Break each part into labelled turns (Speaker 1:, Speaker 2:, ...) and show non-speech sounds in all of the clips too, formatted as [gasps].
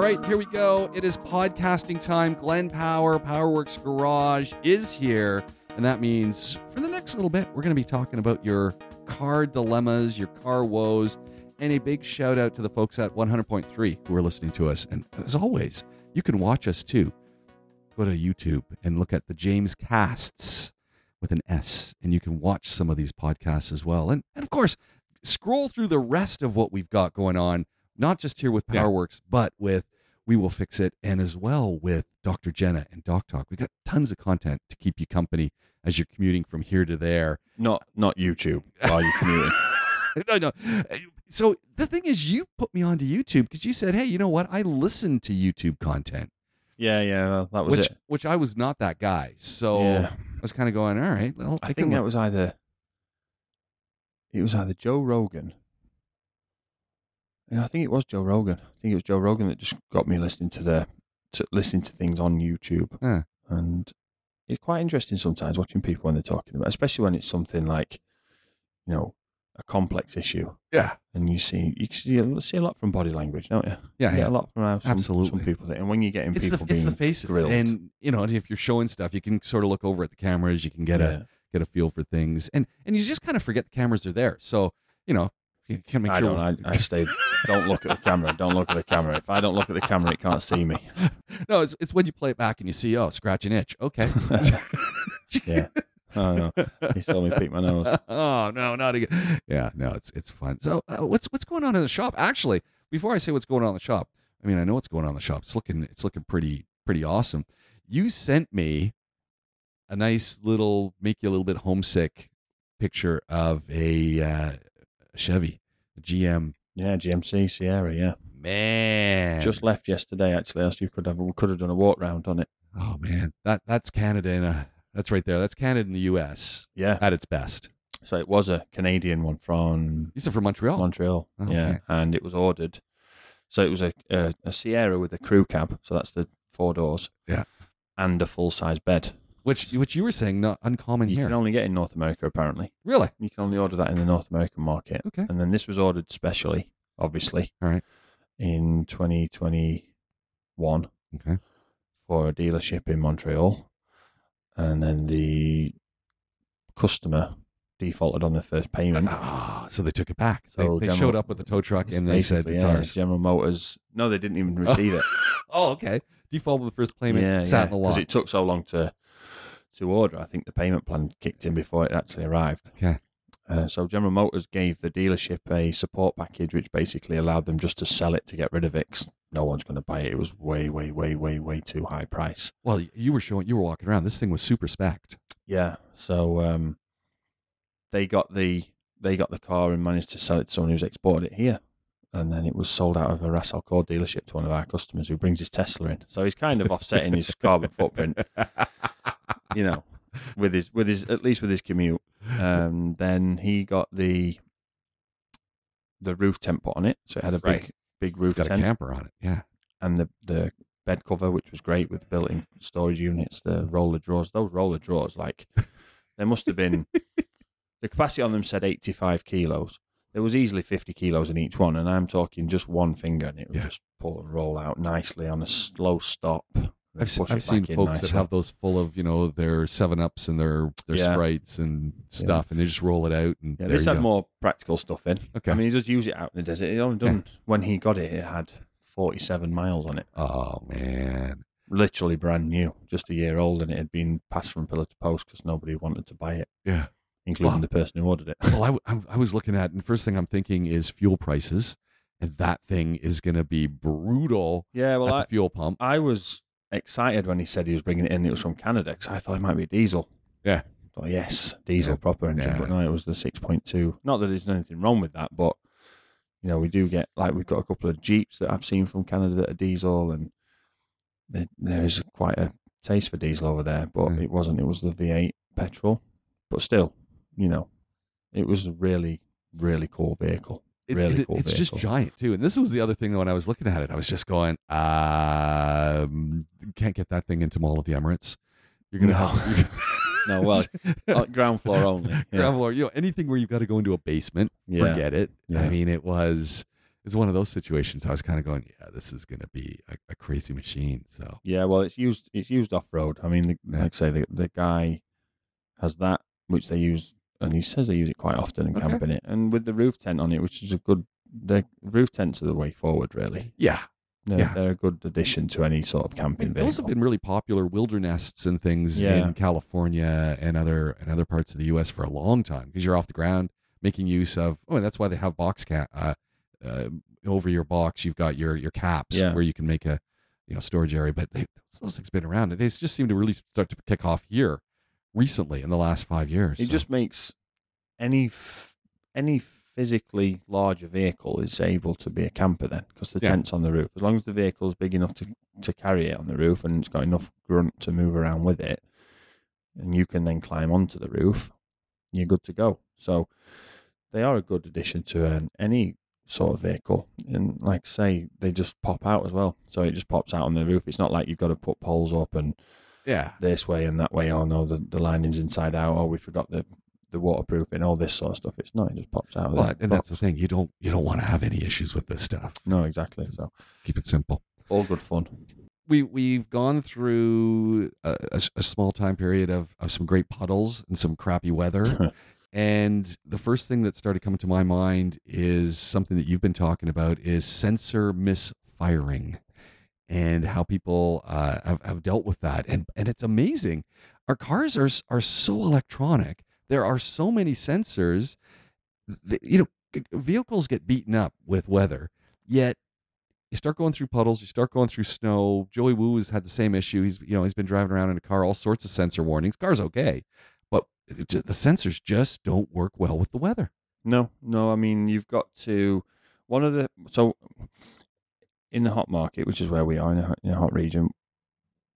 Speaker 1: All right, here we go. It is podcasting time. Glenn Power, Powerworks Garage is here. And that means for the next little bit, we're going to be talking about your car dilemmas, your car woes, and a big shout out to the folks at 100.3 who are listening to us. And as always, you can watch us too. Go to YouTube and look at the James Casts with an S, and you can watch some of these podcasts as well. And, and of course, scroll through the rest of what we've got going on, not just here with
Speaker 2: Yeah.
Speaker 1: PowerWorks, but with We Will Fix It, and as well with Dr. Jenna and Doc Talk. We've got tons of content to keep you company as you're commuting from here to there.
Speaker 2: Not not YouTube while you're commuting. [laughs]
Speaker 1: no, no. So the thing is, you put me onto YouTube because you said, "Hey, you know what? I listen to YouTube content,"
Speaker 2: yeah, yeah, well, that was
Speaker 1: which
Speaker 2: it.
Speaker 1: which I was not that guy. So
Speaker 2: Yeah.
Speaker 1: I was kind of going, "All right, well,
Speaker 2: I think that
Speaker 1: look."
Speaker 2: was either it was either Joe Rogan. Yeah, I think it was Joe Rogan. I think it was Joe Rogan that just got me listening to the to listening to things on YouTube.
Speaker 1: Huh.
Speaker 2: And it's quite interesting sometimes watching people when they're talking about, especially when it's something like, you know, a complex issue,
Speaker 1: yeah,
Speaker 2: and you see you see, you see a lot from body language, don't you?
Speaker 1: yeah,
Speaker 2: You
Speaker 1: yeah.
Speaker 2: a lot from how some,
Speaker 1: Absolutely.
Speaker 2: some people, and when you're getting
Speaker 1: It's the
Speaker 2: people
Speaker 1: it's
Speaker 2: being
Speaker 1: the faces,
Speaker 2: grilled.
Speaker 1: and you know, if you're showing stuff, you can sort of look over at the cameras. You can get a get a feel for things, and and you just kind of forget the cameras are there. So you know, you can make
Speaker 2: I
Speaker 1: sure.
Speaker 2: don't. I, I stay. Don't look at the camera. Don't look at the camera. If I don't look at the camera, it can't see me. [laughs]
Speaker 1: no, it's it's when you play it back and you see, oh, scratch an itch. Okay. [laughs]
Speaker 2: Yeah. Oh no. He saw me pick my nose. [laughs]
Speaker 1: oh no, not again. Yeah, no, it's it's fun. So uh, what's what's going on in the shop? Actually, before I say what's going on in the shop, I mean I know what's going on in the shop. It's looking it's looking pretty pretty awesome. You sent me a nice little make you a little bit homesick picture of a uh, Chevy, GM.
Speaker 2: Yeah, GMC Sierra. Yeah.
Speaker 1: Man,
Speaker 2: Just left yesterday. Actually, else you could have we could have done a walk round on it.
Speaker 1: oh man, that that's Canada in a that's right there. That's Canada in the U.S.
Speaker 2: Yeah.
Speaker 1: at its best.
Speaker 2: So it was a Canadian one from
Speaker 1: These are from Montreal.
Speaker 2: Montreal.
Speaker 1: Oh,
Speaker 2: yeah,
Speaker 1: okay.
Speaker 2: and it was ordered. So it was a, a a Sierra with a crew cab. So that's the four doors.
Speaker 1: Yeah.
Speaker 2: And a full size bed.
Speaker 1: Which which you were saying not uncommon
Speaker 2: You
Speaker 1: here.
Speaker 2: can only get in North America apparently.
Speaker 1: really?
Speaker 2: You can only order that in the North American market.
Speaker 1: Okay.
Speaker 2: And then this was ordered specially, obviously.
Speaker 1: All right.
Speaker 2: In 2021
Speaker 1: Okay.
Speaker 2: for a dealership in Montreal. And then the customer defaulted on their first payment.
Speaker 1: Ah, so they took it back.
Speaker 2: So
Speaker 1: they they
Speaker 2: General-
Speaker 1: showed up with the tow truck and they said it's
Speaker 2: yeah,
Speaker 1: ours.
Speaker 2: General Motors. No, they didn't even receive it. [laughs]
Speaker 1: Oh, okay. Default with the first payment.
Speaker 2: yeah,
Speaker 1: sat
Speaker 2: yeah,
Speaker 1: in the lot.
Speaker 2: Because it took so long to to order. I think the payment plan kicked in before it actually arrived.
Speaker 1: Okay.
Speaker 2: Uh, so General Motors gave the dealership a support package, which basically allowed them just to sell it to get rid of it. 'cause no one's going to buy it. It was way, way, way, way, way too high price.
Speaker 1: well, you were showing. You were walking around. This thing was super spec
Speaker 2: Yeah. So um, they got the they got the car and managed to sell it to someone who's exported it here. And then it was sold out of a Ras Al dealership to one of our customers who brings his Tesla in. So he's kind of offsetting his [laughs] carbon footprint, you know, with his with his at least with his commute. Um, then he got the the roof tent put on it, so it had a big
Speaker 1: Right.
Speaker 2: big
Speaker 1: It's
Speaker 2: roof
Speaker 1: got a camper on it. Yeah.
Speaker 2: and the the bed cover, which was great with built-in storage units, the roller drawers. Those roller drawers, like there must have been the capacity on them said 85 kilos. There was easily 50 kilos in each one, and I'm talking just one finger, and it would
Speaker 1: Yeah.
Speaker 2: just pull and roll out nicely on a slow stop.
Speaker 1: I've, se- I've seen folks that have those full of you know their Seven Ups and their their
Speaker 2: Yeah.
Speaker 1: Sprites and stuff, and they just roll it out. And
Speaker 2: Yeah, this had
Speaker 1: go.
Speaker 2: more practical stuff in.
Speaker 1: Okay.
Speaker 2: I mean, he does use it out in the desert. It only done when he got it. It had 47 miles on it,
Speaker 1: oh man.
Speaker 2: literally brand new, just a year old, and it had been passed from pillar to post because nobody wanted to buy it,
Speaker 1: Yeah.
Speaker 2: including
Speaker 1: Wow.
Speaker 2: the person who ordered it. [laughs]
Speaker 1: Well, I, I I was looking at, and first thing I'm thinking is fuel prices, and that thing is going to be brutal
Speaker 2: Yeah, well,
Speaker 1: at
Speaker 2: I,
Speaker 1: the fuel pump.
Speaker 2: I was excited when he said he was bringing it in. It was from Canada because I thought it might be diesel.
Speaker 1: Yeah.
Speaker 2: Oh yes, diesel
Speaker 1: Yeah.
Speaker 2: proper engine.
Speaker 1: Yeah.
Speaker 2: But no, it was the six point two. Not that there's anything wrong with that, but you know we do get like we've got a couple of Jeeps that I've seen from Canada that are diesel, and there, there is quite a taste for diesel over there. But
Speaker 1: Mm.
Speaker 2: it wasn't. It was the V8 petrol. But still, you know, it was a really really cool vehicle.
Speaker 1: It-
Speaker 2: really
Speaker 1: it-
Speaker 2: cool
Speaker 1: it's just giant too. And this was the other thing that when I was looking at it, I was just going, um, can't get that thing into Mall of the Emirates. You're gonna
Speaker 2: No.
Speaker 1: have you're- [laughs] [laughs]
Speaker 2: No, well, [laughs] uh, ground floor only. Yeah.
Speaker 1: ground floor. You know, anything where you've got to go into a basement,
Speaker 2: Yeah.
Speaker 1: forget it. I mean, it was it's one of those situations. I was kind of going, yeah, this is going to be a, a crazy machine. So
Speaker 2: Yeah, well, it's used it's used off road. I mean, the,
Speaker 1: Yeah.
Speaker 2: like I say, the the guy has that which they use, and he says they use it quite often and
Speaker 1: Okay.
Speaker 2: camp in it, and with the roof tent on it, which is a good. The roof tents are the way forward, really.
Speaker 1: yeah,
Speaker 2: They're,
Speaker 1: Yeah.
Speaker 2: they're a good addition to any sort of
Speaker 1: I
Speaker 2: camping
Speaker 1: mean,
Speaker 2: vehicle.
Speaker 1: those have been really popular wildernests and things
Speaker 2: Yeah.
Speaker 1: in California and other and other parts of the U.S. for a long time because you're off the ground making use of. Oh, and that's why they have box cat uh, uh, over your box. You've got your your caps
Speaker 2: Yeah.
Speaker 1: where you can make a you know storage area. But they, those things have been around. They just seem to really start to kick off here recently in the last five years.
Speaker 2: It
Speaker 1: So,
Speaker 2: just makes any f- any physically larger vehicle is able to be a camper then because the
Speaker 1: Yeah.
Speaker 2: tent's on the roof. As long as the vehicle's big enough to to carry it on the roof and it's got enough grunt to move around with it, and you can then climb onto the roof, you're good to go. So they are a good addition to an, any sort of vehicle. And like I say, they just pop out as well. So it just pops out on the roof. It's not like you've got to put poles up and
Speaker 1: yeah.
Speaker 2: this way and that way. Oh no, the, the lining's inside out. Oh, we forgot the the waterproofing. All this sort of stuff. It's not. It just pops out. of the
Speaker 1: But and that's the thing. You don't you don't want to have any issues with this stuff.
Speaker 2: No, exactly. So
Speaker 1: Keep it simple.
Speaker 2: all good fun.
Speaker 1: we we've gone through a, a, a small time period of, of some great puddles and some crappy weather [laughs] and the first thing that started coming to my mind is something that you've been talking about is sensor misfiring and how people uh, have, have dealt with that and and it's amazing our cars are are so electronic there are so many sensors that, you know vehicles get beaten up with weather yet you start going through puddles, you start going through snow. Joey Woo has had the same issue. He's you know he's been driving around in a car, all sorts of sensor warnings. Car's okay, but it the sensors just don't work well with the weather.
Speaker 2: No, no. I mean, you've got to one of the so in the hot market, which is where we are in a, hot- in a hot region.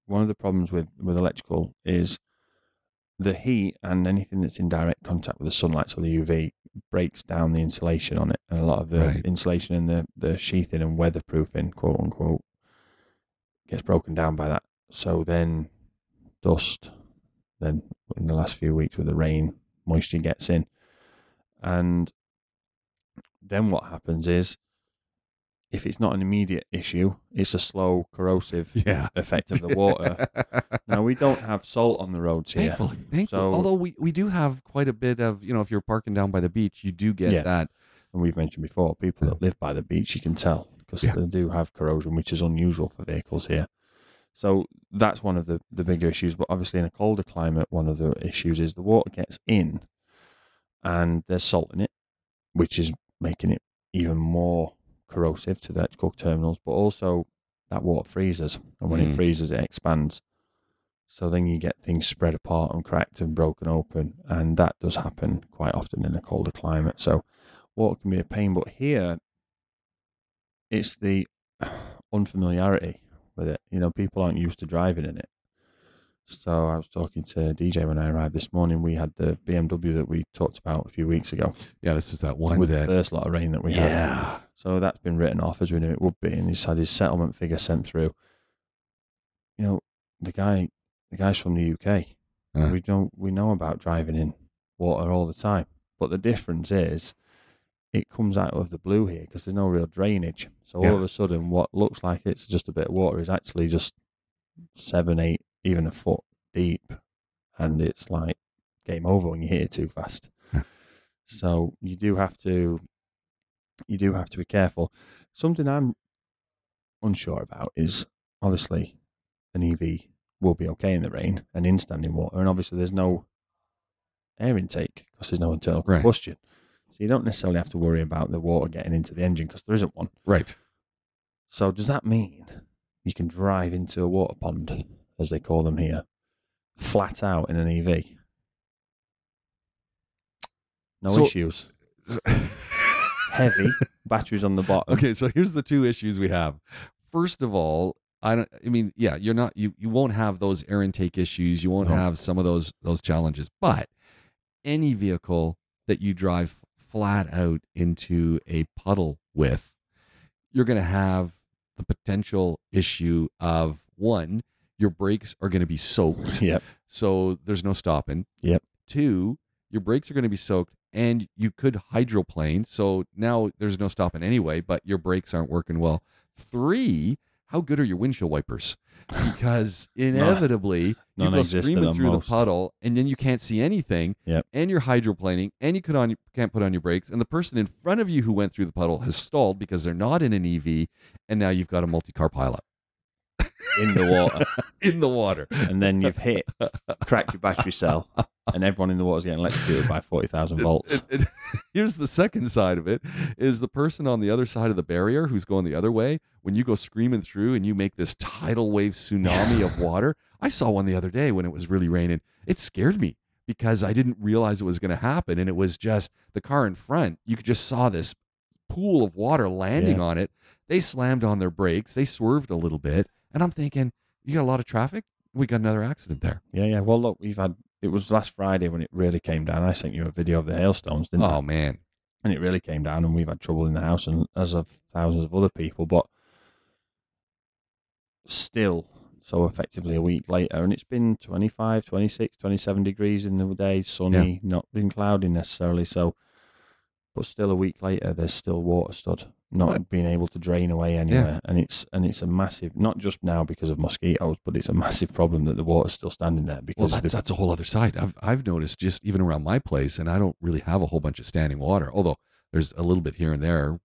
Speaker 2: One of the problems with with electrical is the heat and anything that's in direct contact with the sunlight, so the UV breaks down the insulation on it, and a lot of the
Speaker 1: Right.
Speaker 2: insulation and the the sheathing and weatherproofing, quote unquote, gets broken down by that. So then dust, then in the last few weeks with the rain, moisture gets in, and then what happens is if it's not an immediate issue, it's a slow corrosive [laughs]
Speaker 1: Yeah.
Speaker 2: effect of the water. [laughs] now we don't have salt on the roads here.
Speaker 1: Thankfully, thankfully.
Speaker 2: So-
Speaker 1: Although we, we do have quite a bit of you know if you're parking down by the beach, you do get
Speaker 2: Yeah.
Speaker 1: that.
Speaker 2: And we've mentioned before, people that live by the beach, you can tell because
Speaker 1: Yeah.
Speaker 2: they do have corrosion, which is unusual for vehicles here. So that's one of the, the bigger issues. But obviously, in a colder climate, one of the issues is the water gets in and there's salt in it, which is making it even more corrosive to the electrical terminals. But also, that water freezes. And when
Speaker 1: Mm.
Speaker 2: it freezes, it expands. So then you get things spread apart and cracked and broken open. And that does happen quite often in a colder climate. So water can be a pain. But here, it's the [sighs] unfamiliarity with it. You know, people aren't used to driving in it. So I was talking to DJ when I arrived this morning. We had the BMW that we talked about a few weeks ago
Speaker 1: Yeah, this is that one
Speaker 2: with the first lot of rain that we had.
Speaker 1: Yeah.
Speaker 2: So that's been written off as we knew it would be, and he's had his settlement figure sent through. You know, the guy, the guy's from the UK.
Speaker 1: Uh.
Speaker 2: We don't, we know about driving in water all the time, but the difference is, it comes out of the blue here because there's no real drainage. So all
Speaker 1: Yeah.
Speaker 2: of a sudden, what looks like it's just a bit of water is actually just seven, eight, even a foot deep, and it's like game over when you hit it too fast.
Speaker 1: Yeah.
Speaker 2: So you do have to you do have to be careful. Something I'm unsure about is obviously an EV will be okay in the rain and in standing water, and obviously there's no air intake because there's no internal
Speaker 1: Right.
Speaker 2: combustion. So you don't necessarily have to worry about the water getting into the engine because there isn't one.
Speaker 1: Right.
Speaker 2: So does that mean you can drive into a water pond, as they call them here, flat out in an EV? No
Speaker 1: So-
Speaker 2: issues. [laughs] Heavy batteries on the bottom.
Speaker 1: okay, so here's the two issues we have. First of all, I don't. I mean, yeah, you're not. You you won't have those air intake issues. You won't
Speaker 2: No.
Speaker 1: have some of those those challenges. But any vehicle that you drive flat out into a puddle with, you're going to have the potential issue of one, your brakes are going to be soaked.
Speaker 2: Yep.
Speaker 1: So there's no stopping.
Speaker 2: Yep.
Speaker 1: Two, your brakes are going to be soaked and you could hydroplane. So now there's no stopping anyway, but your brakes aren't working well. Three, how good are your windshield wipers? Because [laughs] inevitably you go screaming through the puddle, and then you can't see anything.
Speaker 2: Yep.
Speaker 1: And you're hydroplaning, and you could on can't put on your brakes, and the person in front of you who went through the puddle has stalled because they're not in an EV, and now you've got a multi-car pilot
Speaker 2: in the water, [laughs]
Speaker 1: in the water.
Speaker 2: and then you've hit, cracked your battery cell, and everyone in the water's getting electrocuted by forty thousand volts.
Speaker 1: And- [laughs] and here's the second side of it is the person on the other side of the barrier who's going the other way when you go screaming through and you make this tidal wave tsunami of water i saw one the other day when it was really raining it scared me because i didn't realize it was going to happen and it was just the car in front you could just saw this pool of water landing
Speaker 2: Yeah.
Speaker 1: on it they slammed on their brakes they swerved a little bit and i'm thinking you got a lot of traffic we got another accident there
Speaker 2: Yeah, yeah. Well, look, we've had. It was last Friday when it really came down. I sent you a video of the hailstones, didn't oh, I?
Speaker 1: oh man
Speaker 2: and it really came down and we've had trouble in the house and as of thousands of other people but still so effectively a week later and it's been 25 26 27 degrees in the day sunny not been cloudy necessarily so but still a week later there's still water stood not
Speaker 1: What?
Speaker 2: being able to drain away anywhere and it's and it's a massive not just now because of mosquitoes but it's a massive problem that the water's still standing there
Speaker 1: Well,
Speaker 2: because
Speaker 1: that's,
Speaker 2: the,
Speaker 1: that's a whole other side. I've I've noticed just even around my place, and I don't really have a whole bunch of standing water. Although there's a little bit here and there.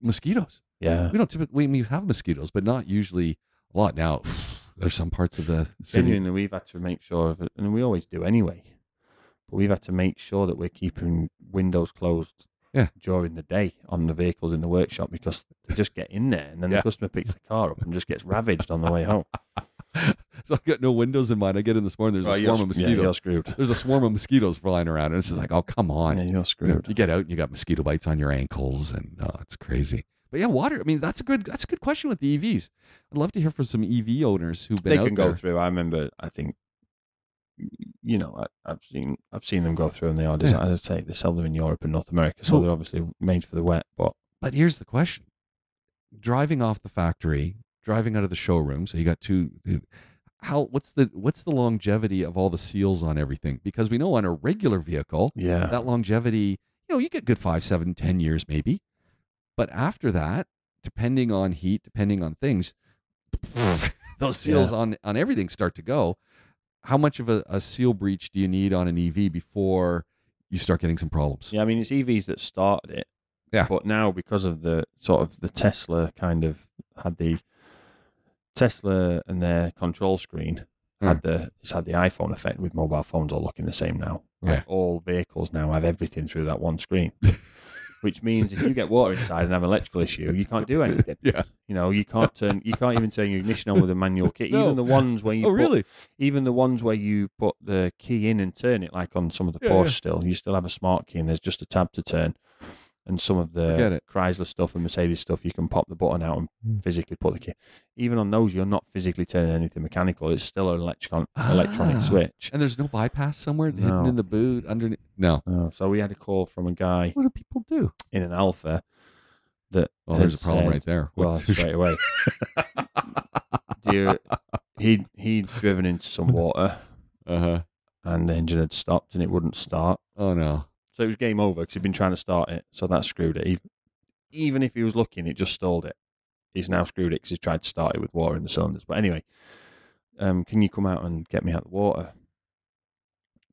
Speaker 1: Mosquitoes.
Speaker 2: yeah
Speaker 1: We don't typically we have mosquitoes, but not usually a lot. Now [sighs] there's some parts of the city.
Speaker 2: And we've had to make sure of it, and we always do anyway. But we've had to make sure that we're keeping windows closed
Speaker 1: Yeah.
Speaker 2: during the day on the vehicles in the workshop because they just get in there, and then
Speaker 1: Yeah.
Speaker 2: the customer picks the car up and just gets ravaged on the way home. [laughs]
Speaker 1: so I've got no windows in mine. I get in this morning. There's
Speaker 2: Right,
Speaker 1: a
Speaker 2: you're
Speaker 1: swarm of
Speaker 2: s- yeah, you're
Speaker 1: mosquitoes.
Speaker 2: screwed.
Speaker 1: there's a swarm of mosquitoes flying around, and it's just like, oh come on.
Speaker 2: Yeah, you're
Speaker 1: You know,
Speaker 2: screwed.
Speaker 1: You get out and you got mosquito bites on your ankles, and oh, it's crazy. But yeah, water. I mean, that's a good that's a good question with the EVs. I'd love to hear from some EV owners who've been
Speaker 2: They
Speaker 1: out
Speaker 2: can go
Speaker 1: there.
Speaker 2: through. I remember. I think. You know, I, I've seen I've seen them go through, and they are. Designed, I'd say they sell them in Europe and North America, so
Speaker 1: Well-
Speaker 2: they're obviously made for the wet. But
Speaker 1: But here's the question: driving off the factory, driving out of the showroom. So you got two. How what's the what's the longevity of all the seals on everything? Because we know on a regular vehicle
Speaker 2: yeah,
Speaker 1: that longevity, you know, you get good five, seven, ten years maybe. But after that, depending on heat, depending on things, [laughs] those seals on on everything start to go. How much of a, a seal breach do you need on an EV before you start getting some problems?
Speaker 2: Yeah, I mean it's EVs that started it.
Speaker 1: Yeah.
Speaker 2: But now because of the sort of the Tesla kind of had the Tesla and their control screen had hmm. the it's had the iPhone effect with mobile phones all looking the same now. Like
Speaker 1: Yeah.
Speaker 2: all vehicles now have everything through that one screen. [laughs] Which means if you get water inside and have an electrical issue, you can't do anything. [laughs]
Speaker 1: Yeah.
Speaker 2: You know, you can't turn you can't even turn your ignition on with a manual key.
Speaker 1: No.
Speaker 2: Even the ones where you
Speaker 1: Oh,
Speaker 2: put
Speaker 1: really?
Speaker 2: even the ones where you put the key in and turn it, like on some of the
Speaker 1: Yeah,
Speaker 2: Porsche
Speaker 1: yeah.
Speaker 2: still, you still have a smart key and there's just a tab to turn. And some of the. Chrysler stuff and Mercedes stuff, you can pop the button out and physically put the key. Even on those, you're not physically turning anything mechanical. It's still an electron- electronic
Speaker 1: Ah.
Speaker 2: switch.
Speaker 1: And there's no bypass somewhere hidden in the boot underneath. No.
Speaker 2: Oh, so we had a call from a guy
Speaker 1: What do people do?
Speaker 2: in an Alfa that
Speaker 1: Well, there's a problem
Speaker 2: said-
Speaker 1: right there.
Speaker 2: Well, [laughs] straight away. [laughs] Do you, he he'd driven into some water
Speaker 1: uh huh.
Speaker 2: and the engine had stopped and it wouldn't start.
Speaker 1: Oh no.
Speaker 2: So it was game over because he'd been trying to start it. So that screwed it. Even, even if he was looking, it just stalled it. He's now screwed it because he's tried to start it with water in the cylinders. But anyway, um, can you come out and get me out of the water?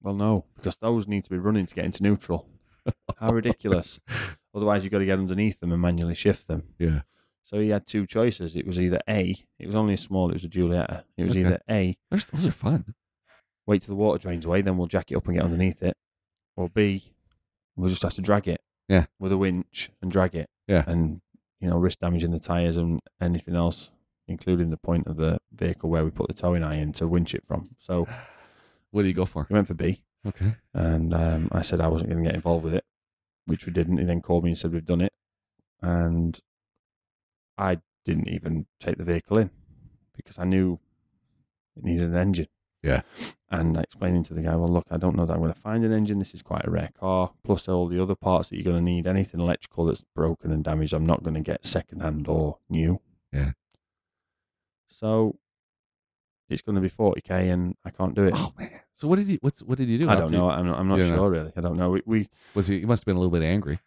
Speaker 2: Well, no, because those need to be running to get into neutral. [laughs] How ridiculous. Otherwise, you've got to get underneath them and manually shift them.
Speaker 1: Yeah.
Speaker 2: So he had two choices. It was either A, it was only a small, it was a Giulietta. It was
Speaker 1: Okay.
Speaker 2: either A,
Speaker 1: Those, those are fun.
Speaker 2: wait till the water drains away, then we'll jack it up and get underneath it. Or B, we'll just have to drag it.
Speaker 1: Yeah.
Speaker 2: With a winch and drag it.
Speaker 1: Yeah.
Speaker 2: And, you know, risk damaging the tyres and anything else, including the point of the vehicle where we put the towing eye in to winch it from. So [gasps]
Speaker 1: What do you go for?
Speaker 2: we went for B.
Speaker 1: Okay.
Speaker 2: And um, I said I wasn't going to get involved with it, which we didn't. He then called me and said, We've done it. And I didn't even take the vehicle in because I knew it needed an engine.
Speaker 1: Yeah.
Speaker 2: And explaining to the guy, Well, look, I don't know that I'm going to find an engine. This is quite a rare car. Plus, all the other parts that you're going to need, anything electrical that's broken and damaged, I'm not going to get second hand or new.
Speaker 1: Yeah.
Speaker 2: So it's going to be 40k, and I can't do it.
Speaker 1: Oh man! So what did he? What's what did he do?
Speaker 2: I don't
Speaker 1: you-
Speaker 2: know. I'm not, I'm not sure
Speaker 1: know.
Speaker 2: really. I don't know. We, we
Speaker 1: Was he? He must have been a little bit angry,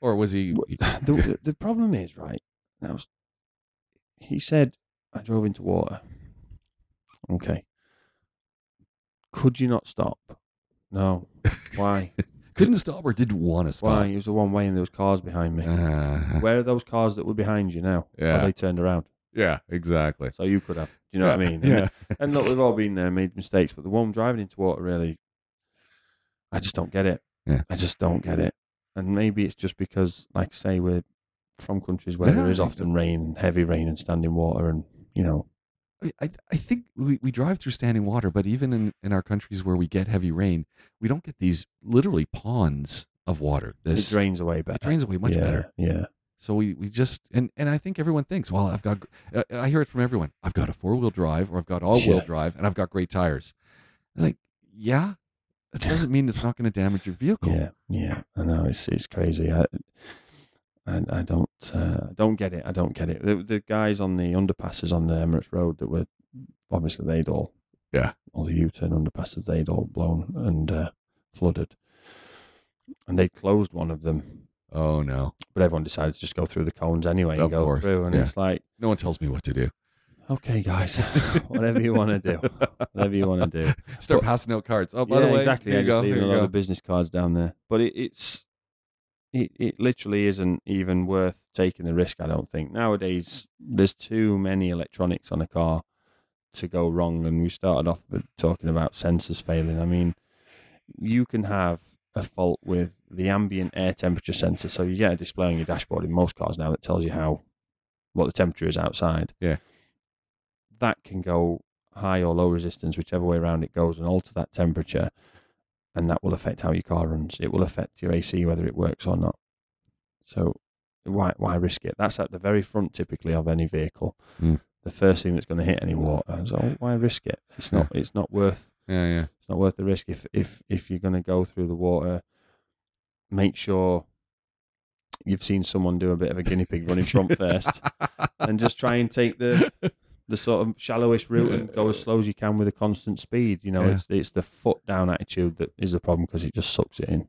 Speaker 1: or was he? [sighs]
Speaker 2: the, the, the problem is right. Now, he said I drove into water. Okay. Could you not stop? No. [laughs] Why?
Speaker 1: couldn't stop or didn't want to stop.
Speaker 2: Why? It was the one way, and there was cars behind me.
Speaker 1: Uh,
Speaker 2: Where are those cars that were behind you now?
Speaker 1: Yeah.
Speaker 2: Are they turned around?
Speaker 1: yeah, exactly.
Speaker 2: So you could have. Do you know what I mean? [laughs] And,
Speaker 1: Yeah.
Speaker 2: and look, we've all been there, made mistakes, but the one driving into water really, I just don't get it.
Speaker 1: Yeah.
Speaker 2: I just don't get it. And maybe it's just because, like I say, we're from countries where there
Speaker 1: Yeah,
Speaker 2: is
Speaker 1: I
Speaker 2: often rain, heavy rain, and standing water, and you know,
Speaker 1: I- I, think we, we drive through standing water, but even in, in our countries where we get heavy rain, we don't get these literally ponds of water. This
Speaker 2: it drains away better.
Speaker 1: it drains away much
Speaker 2: yeah,
Speaker 1: better.
Speaker 2: Yeah.
Speaker 1: So we, we just and, and I think everyone thinks, well, I've got uh, I hear it from everyone. I've got a four wheel drive or I've got all wheel
Speaker 2: Yeah.
Speaker 1: drive and I've got great tires. It's like, yeah, that [laughs] doesn't mean it's not going to damage your vehicle.
Speaker 2: Yeah, yeah, I know it's it's crazy. I I, I don't uh, I don't get it. I don't get it. The, the guys on the underpasses on the Emirates Road that were obviously they'd all
Speaker 1: Yeah.
Speaker 2: all the U-turn underpasses they'd all blown and uh, flooded, and they closed one of them.
Speaker 1: Oh no,
Speaker 2: But everyone decided to just go through the cones anyway and
Speaker 1: Of
Speaker 2: go
Speaker 1: course,
Speaker 2: through, and
Speaker 1: yeah.
Speaker 2: it's like,
Speaker 1: no one tells me what to do.
Speaker 2: okay, guys, [laughs] whatever you want to do, whatever you want to do. [laughs]
Speaker 1: Start
Speaker 2: But-
Speaker 1: passing out cards. Oh, by
Speaker 2: yeah,
Speaker 1: the way,
Speaker 2: exactly.
Speaker 1: Here
Speaker 2: I just
Speaker 1: go.
Speaker 2: leaving a lot
Speaker 1: go.
Speaker 2: of business cards down there, but it, it's it, it literally isn't even worth taking the risk. I don't think nowadays there's too many electronics on a car to go wrong, and we started off with talking about sensors failing. I mean, you can have a fault with the ambient air temperature sensor, so you get a display on your dashboard in most cars now that tells you how what the temperature is outside.
Speaker 1: Yeah.
Speaker 2: that can go high or low resistance, whichever way around it goes, and alter that temperature, and that will affect how your car runs. It will affect your AC whether it works or not. So why why risk it? That's at the very front typically of any vehicle.
Speaker 1: Mm.
Speaker 2: The first thing that's going to hit any water. So why risk it? It's not. It's not worth.
Speaker 1: Yeah, yeah.
Speaker 2: It's not worth the risk. If if if you're going to go through the water, make sure you've seen someone do a bit of a guinea pig running front first, [laughs] and just try and take the the sort of shallowest route and go as slow as you can with a constant speed. You know,
Speaker 1: Yeah.
Speaker 2: it's it's the foot down attitude that is the problem because it just sucks it in.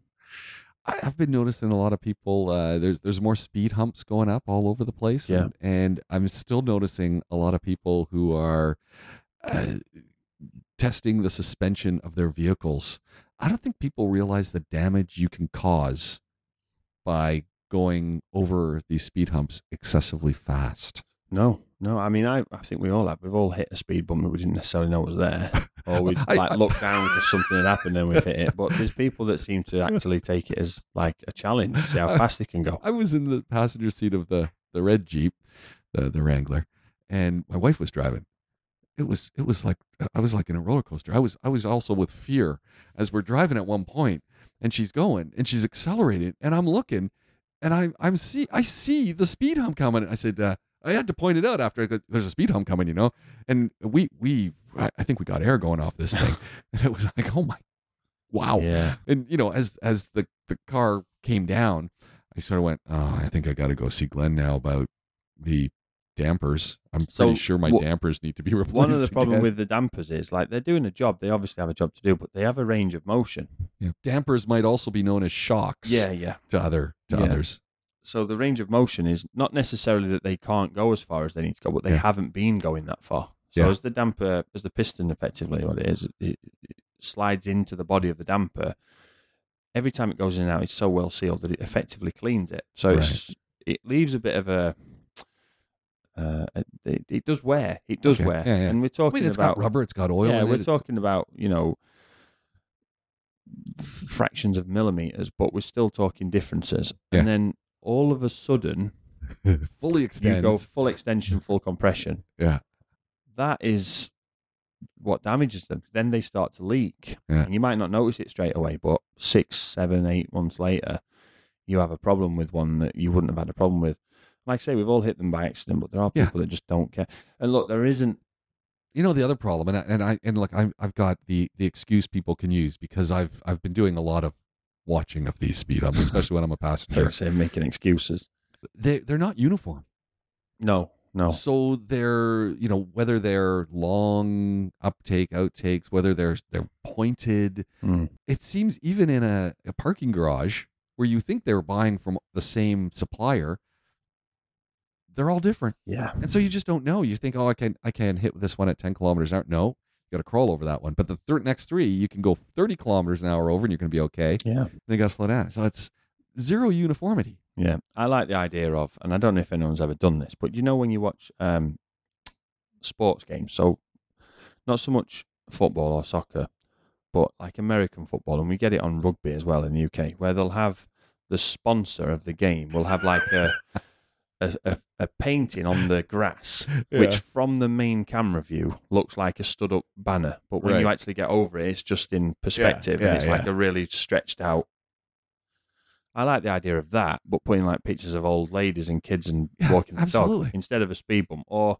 Speaker 1: I've been noticing a lot of people. Uh, there's there's more speed humps going up all over the place.
Speaker 2: Yeah.
Speaker 1: and, and I'm still noticing a lot of people who are uh, testing the suspension of their vehicles. I don't think people realize the damage you can cause by going over these speed humps excessively fast.
Speaker 2: No, no. I mean, I, I think we all have. We've all hit a speed bump that we didn't necessarily know was there, [laughs] or we like
Speaker 1: I-
Speaker 2: look down because something had happened and we've hit it. But there's people that seem to [laughs] actually take it as like a challenge, see how fast they can go.
Speaker 1: I was in the passenger seat of the the red Jeep, the the Wrangler, and my wife was driving. It was it was like I was like in a roller coaster. I was I was also with fear as we're driving at one point, and she's going and she's accelerating, and I'm looking, and I I'm see I see the speed hump coming. I said uh, I had to point it out after go, there's a speed hump coming, you know, and we we I think we got air going off this thing, [laughs] and it was like oh my, wow,
Speaker 2: Yeah,
Speaker 1: and you know as as the the car came down i sort of went oh i think i got to go see glenn now about the dampers i'm
Speaker 2: So,
Speaker 1: pretty sure my dampers need to be replaced [laughs]
Speaker 2: one of the problem
Speaker 1: again.
Speaker 2: with the dampers is like they're doing a job. They obviously have a job to do, but they have a range of motion.
Speaker 1: Yeah, dampers might also be known as shocks
Speaker 2: yeah.
Speaker 1: to other to
Speaker 2: Yeah.
Speaker 1: others
Speaker 2: So the range of motion is not necessarily that they can't go as far as they need to go, but they
Speaker 1: Yeah.
Speaker 2: haven't been going that far. So
Speaker 1: Yeah.
Speaker 2: as the damper, as the piston, effectively what it is, it, it slides into the body of the damper. Every time it goes in and out, it's so well sealed that it effectively cleans it. So it's, it leaves a bit of a. Uh, it, it does wear. It does
Speaker 1: Okay.
Speaker 2: wear,
Speaker 1: Yeah, yeah.
Speaker 2: and we're
Speaker 1: i
Speaker 2: talking
Speaker 1: mean it's
Speaker 2: about
Speaker 1: got rubber it's got oil
Speaker 2: yeah, we're
Speaker 1: it.
Speaker 2: Talking about you know f- fractions of millimeters, but we're still talking differences.
Speaker 1: Yeah.
Speaker 2: And then all of a sudden, [laughs]
Speaker 1: fully
Speaker 2: you
Speaker 1: extends
Speaker 2: go full extension, full compression.
Speaker 1: Yeah.
Speaker 2: that is what damages them. Then they start to leak,
Speaker 1: Yeah.
Speaker 2: and you might not notice it straight away, but six, seven, eight months later, you have a problem with one that you wouldn't have had a problem with. Like I say, we've all hit them by accident, but there are
Speaker 1: Yeah.
Speaker 2: people that just don't care. And look, there isn't
Speaker 1: you know the other problem and I, and I and look I'm, I've got the the excuse people can use because I've I've been doing a lot of watching of these speed humps especially when I'm a [laughs] passenger they
Speaker 2: say making excuses.
Speaker 1: they they're not uniform
Speaker 2: No, No.
Speaker 1: So they're, you know, whether they're long uptake, outtakes, whether they're they're pointed,
Speaker 2: Mm.
Speaker 1: it seems even in a, a parking garage where you think they're buying from the same supplier, they're all different.
Speaker 2: Yeah.
Speaker 1: And so you just don't know. You think, oh, I can I can hit this one at 10 kilometers an hour. No, you got to crawl over that one. But the thir- next three, you can go 30 kilometers an hour over and you're going to be okay.
Speaker 2: Yeah.
Speaker 1: Then you got to slow down. So it's zero uniformity.
Speaker 2: Yeah, I like the idea of, and I don't know if anyone's ever done this, but you know when you watch um, sports games, so not so much football or soccer, but like American football, and we get it on rugby as well in the UK, where they'll have the sponsor of the game will have like a [laughs] a, a, a painting on the grass, [laughs] which from the main camera view looks like a stood up banner, but when you actually get over it, it's just in perspective,
Speaker 1: yeah,
Speaker 2: and it's like a really stretched out I like the idea of that, but putting like pictures of old ladies and kids and
Speaker 1: Yeah,
Speaker 2: walking the
Speaker 1: absolutely.
Speaker 2: dog instead of a speed bump or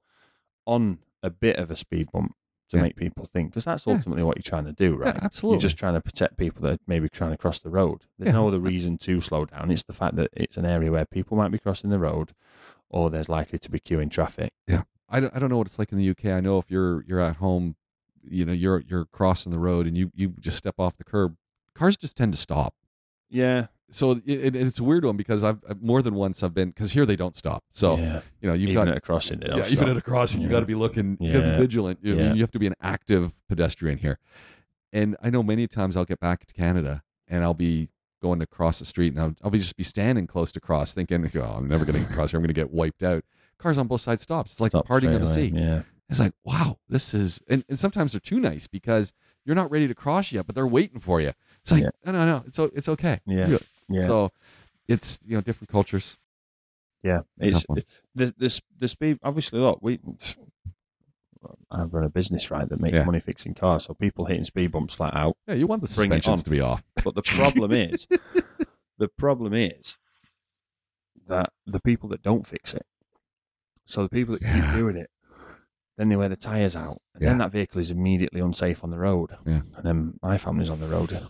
Speaker 2: on a bit of a speed bump to
Speaker 1: Yeah.
Speaker 2: make people think because that's
Speaker 1: Yeah.
Speaker 2: ultimately what you're trying to do, right?
Speaker 1: absolutely.
Speaker 2: You're just trying to protect people that maybe trying to cross the road. There's
Speaker 1: Yeah.
Speaker 2: no other reason to slow down. It's the fact that it's an area where people might be crossing the road or there's likely to be queuing in traffic.
Speaker 1: I don't, I don't know what it's like in the UK. I know if you're you're at home, you know, you're you're crossing the road and you you just step off the curb, cars just tend to stop.
Speaker 2: Yeah.
Speaker 1: So it, it, it's a weird one because I've I've- more than once I've been because here they don't stop. So
Speaker 2: yeah.
Speaker 1: you know you've
Speaker 2: even
Speaker 1: got
Speaker 2: at a crossing,
Speaker 1: yeah, even
Speaker 2: stop.
Speaker 1: at a crossing, you
Speaker 2: Yeah.
Speaker 1: got to be looking, you got to be vigilant. You,
Speaker 2: Yeah.
Speaker 1: you have to be an active pedestrian here. And I know many times I'll get back to Canada and I'll be going to cross the street and I'll, I'll be just be standing close to cross, thinking, "Oh, I'm never going to cross here. I'm going to get wiped out." Cars on both sides stops. It's like
Speaker 2: Stop
Speaker 1: parting of the sea.
Speaker 2: Yeah.
Speaker 1: It's like, wow, this is, and, and sometimes they're too nice because you're not ready to cross yet, but they're waiting for you. It's like,
Speaker 2: Yeah.
Speaker 1: no, no, no, it's it's okay.
Speaker 2: Yeah. Yeah.
Speaker 1: So it's you know different cultures.
Speaker 2: Yeah,
Speaker 1: It's
Speaker 2: it's the the the speed. Obviously, look, we. I run a business right that makes
Speaker 1: Yeah.
Speaker 2: money fixing cars, so people hitting speed bumps flat out.
Speaker 1: Yeah, you want the suspensions to be off.
Speaker 2: But the [laughs] problem is, the problem is that the people that don't fix it, so the people that
Speaker 1: Yeah.
Speaker 2: keep doing it, then they wear the tires out, and
Speaker 1: Yeah.
Speaker 2: then that vehicle is immediately unsafe on the road.
Speaker 1: Yeah.
Speaker 2: And then my family's on the road,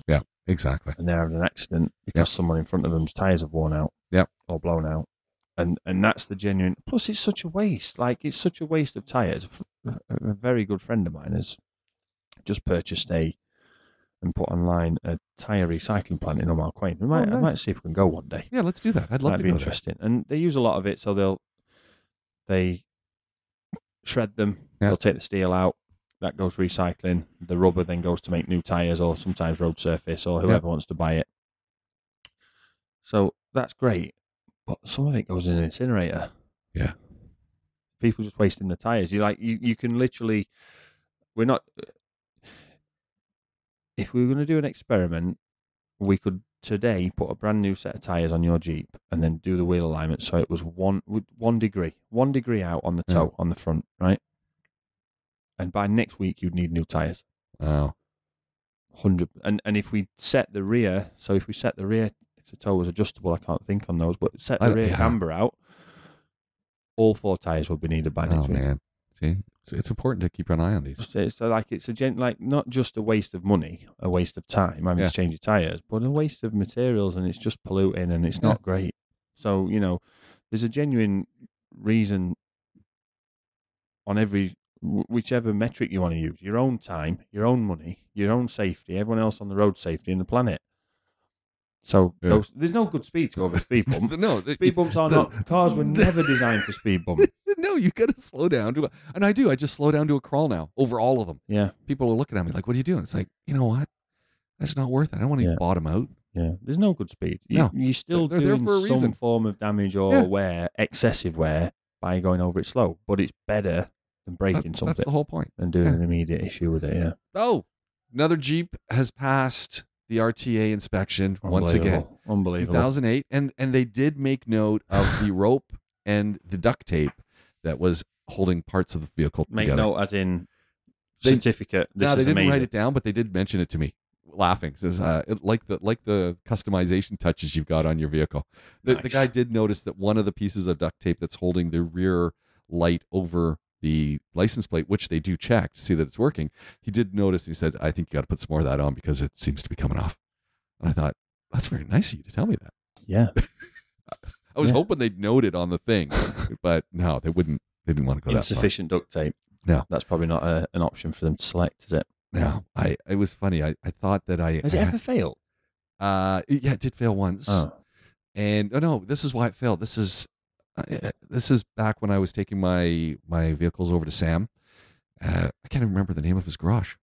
Speaker 1: Exactly.
Speaker 2: and they're having an accident because someone in front of them's tires have worn out,
Speaker 1: Yep.
Speaker 2: or blown out, and and that's the genuine. Plus, it's such a waste. Like it's such a waste of tires. A, a very good friend of mine has just purchased a and put online a tire recycling plant in Omal Quain. We oh, might, I
Speaker 1: Oh, nice.
Speaker 2: might see if we can go one day.
Speaker 1: Yeah, let's do that. I'd love
Speaker 2: Might
Speaker 1: to
Speaker 2: be interesting. And they use a lot of it, so they'll they shred them.
Speaker 1: Yeah.
Speaker 2: They'll take the steel out. That goes recycling. The rubber then goes to make new tires, or sometimes road surface, or whoever wants to buy it. So that's great, but some of it goes in an incinerator.
Speaker 1: Yeah.
Speaker 2: people just wasting the tires. You like you, you can literally. We're not. If we were going to do an experiment, we could today put a brand new set of tires on your Jeep and then do the wheel alignment so it was one one degree, one degree out on the
Speaker 1: Yeah.
Speaker 2: toe on the front, right? And by next week, you'd need new tires.
Speaker 1: Wow.
Speaker 2: Hundred and and if we set the rear, so if we set the rear, if the toe was adjustable, I can't think on those, but set the
Speaker 1: don't-
Speaker 2: rear
Speaker 1: yeah.
Speaker 2: camber out, all four tires would be needed by
Speaker 1: Oh
Speaker 2: next week.
Speaker 1: man. See, it's, it's important to keep an eye on these.
Speaker 2: So, so like it's a gen, like not just a waste of money, a waste of time having
Speaker 1: Yeah.
Speaker 2: to change your tires, but a waste of materials, and it's just polluting, and it's
Speaker 1: Yeah.
Speaker 2: not great. So you know, there's a genuine reason on every whichever metric you want to use, your own time, your own money, your own safety, everyone else on the road safety, and the planet. So
Speaker 1: Yeah.
Speaker 2: those, there's no good speed to go over speed bump. [laughs]
Speaker 1: no,
Speaker 2: Speed bumps are
Speaker 1: the-
Speaker 2: not. Cars were
Speaker 1: the-
Speaker 2: never designed for speed bump. [laughs]
Speaker 1: no, you got to slow down to a, and I do. I just slow down to a crawl now over all of them.
Speaker 2: Yeah,
Speaker 1: People are looking at me like, "What are you doing?" It's like, you know what? That's not worth it. I don't want to
Speaker 2: Yeah.
Speaker 1: bottom out.
Speaker 2: Yeah, there's no good speed. You,
Speaker 1: No.
Speaker 2: you're still
Speaker 1: They're there
Speaker 2: doing
Speaker 1: for a
Speaker 2: some
Speaker 1: reason.
Speaker 2: form of damage or
Speaker 1: Yeah.
Speaker 2: wear, excessive wear, by going over it slow. But it's better than
Speaker 1: That-
Speaker 2: breaking
Speaker 1: that's
Speaker 2: something
Speaker 1: the whole point.
Speaker 2: and doing
Speaker 1: yeah.
Speaker 2: an immediate issue with it. Yeah,
Speaker 1: Oh, another Jeep has passed the RTA inspection once again.
Speaker 2: Unbelievable. unbelievable.
Speaker 1: 2008 and and they did make note of the [sighs] rope and the duct tape that was holding parts of the vehicle
Speaker 2: Make
Speaker 1: together.
Speaker 2: note, as in
Speaker 1: They-
Speaker 2: certificate. This
Speaker 1: no, they didn't
Speaker 2: amazing.
Speaker 1: write it down, but they did mention it to me, laughing. Says uh, it, like the like the customization touches you've got on your vehicle. The, the guy did notice that one of the pieces of duct tape that's holding the rear light over the license plate, which they do check to see that it's working. He did notice. He said, "I think you got to put some more of that on because it seems to be coming off." And I thought that's very nice of you to tell me that.
Speaker 2: Yeah, [laughs]
Speaker 1: I was
Speaker 2: Yeah.
Speaker 1: hoping they'd note it on the thing, but no, they wouldn't. they didn't want to go that far.
Speaker 2: Insufficient duct tape.
Speaker 1: No.
Speaker 2: That's probably not a, an option for them to select, is it?
Speaker 1: No, I it was funny. I, I thought that I
Speaker 2: Has it ever failed?
Speaker 1: uh yeah it did fail once.
Speaker 2: Oh.
Speaker 1: And oh no, this is why it failed. This is uh, this is back when I was taking my my vehicles over to Sam. Uh, I can't even remember the name of his garage.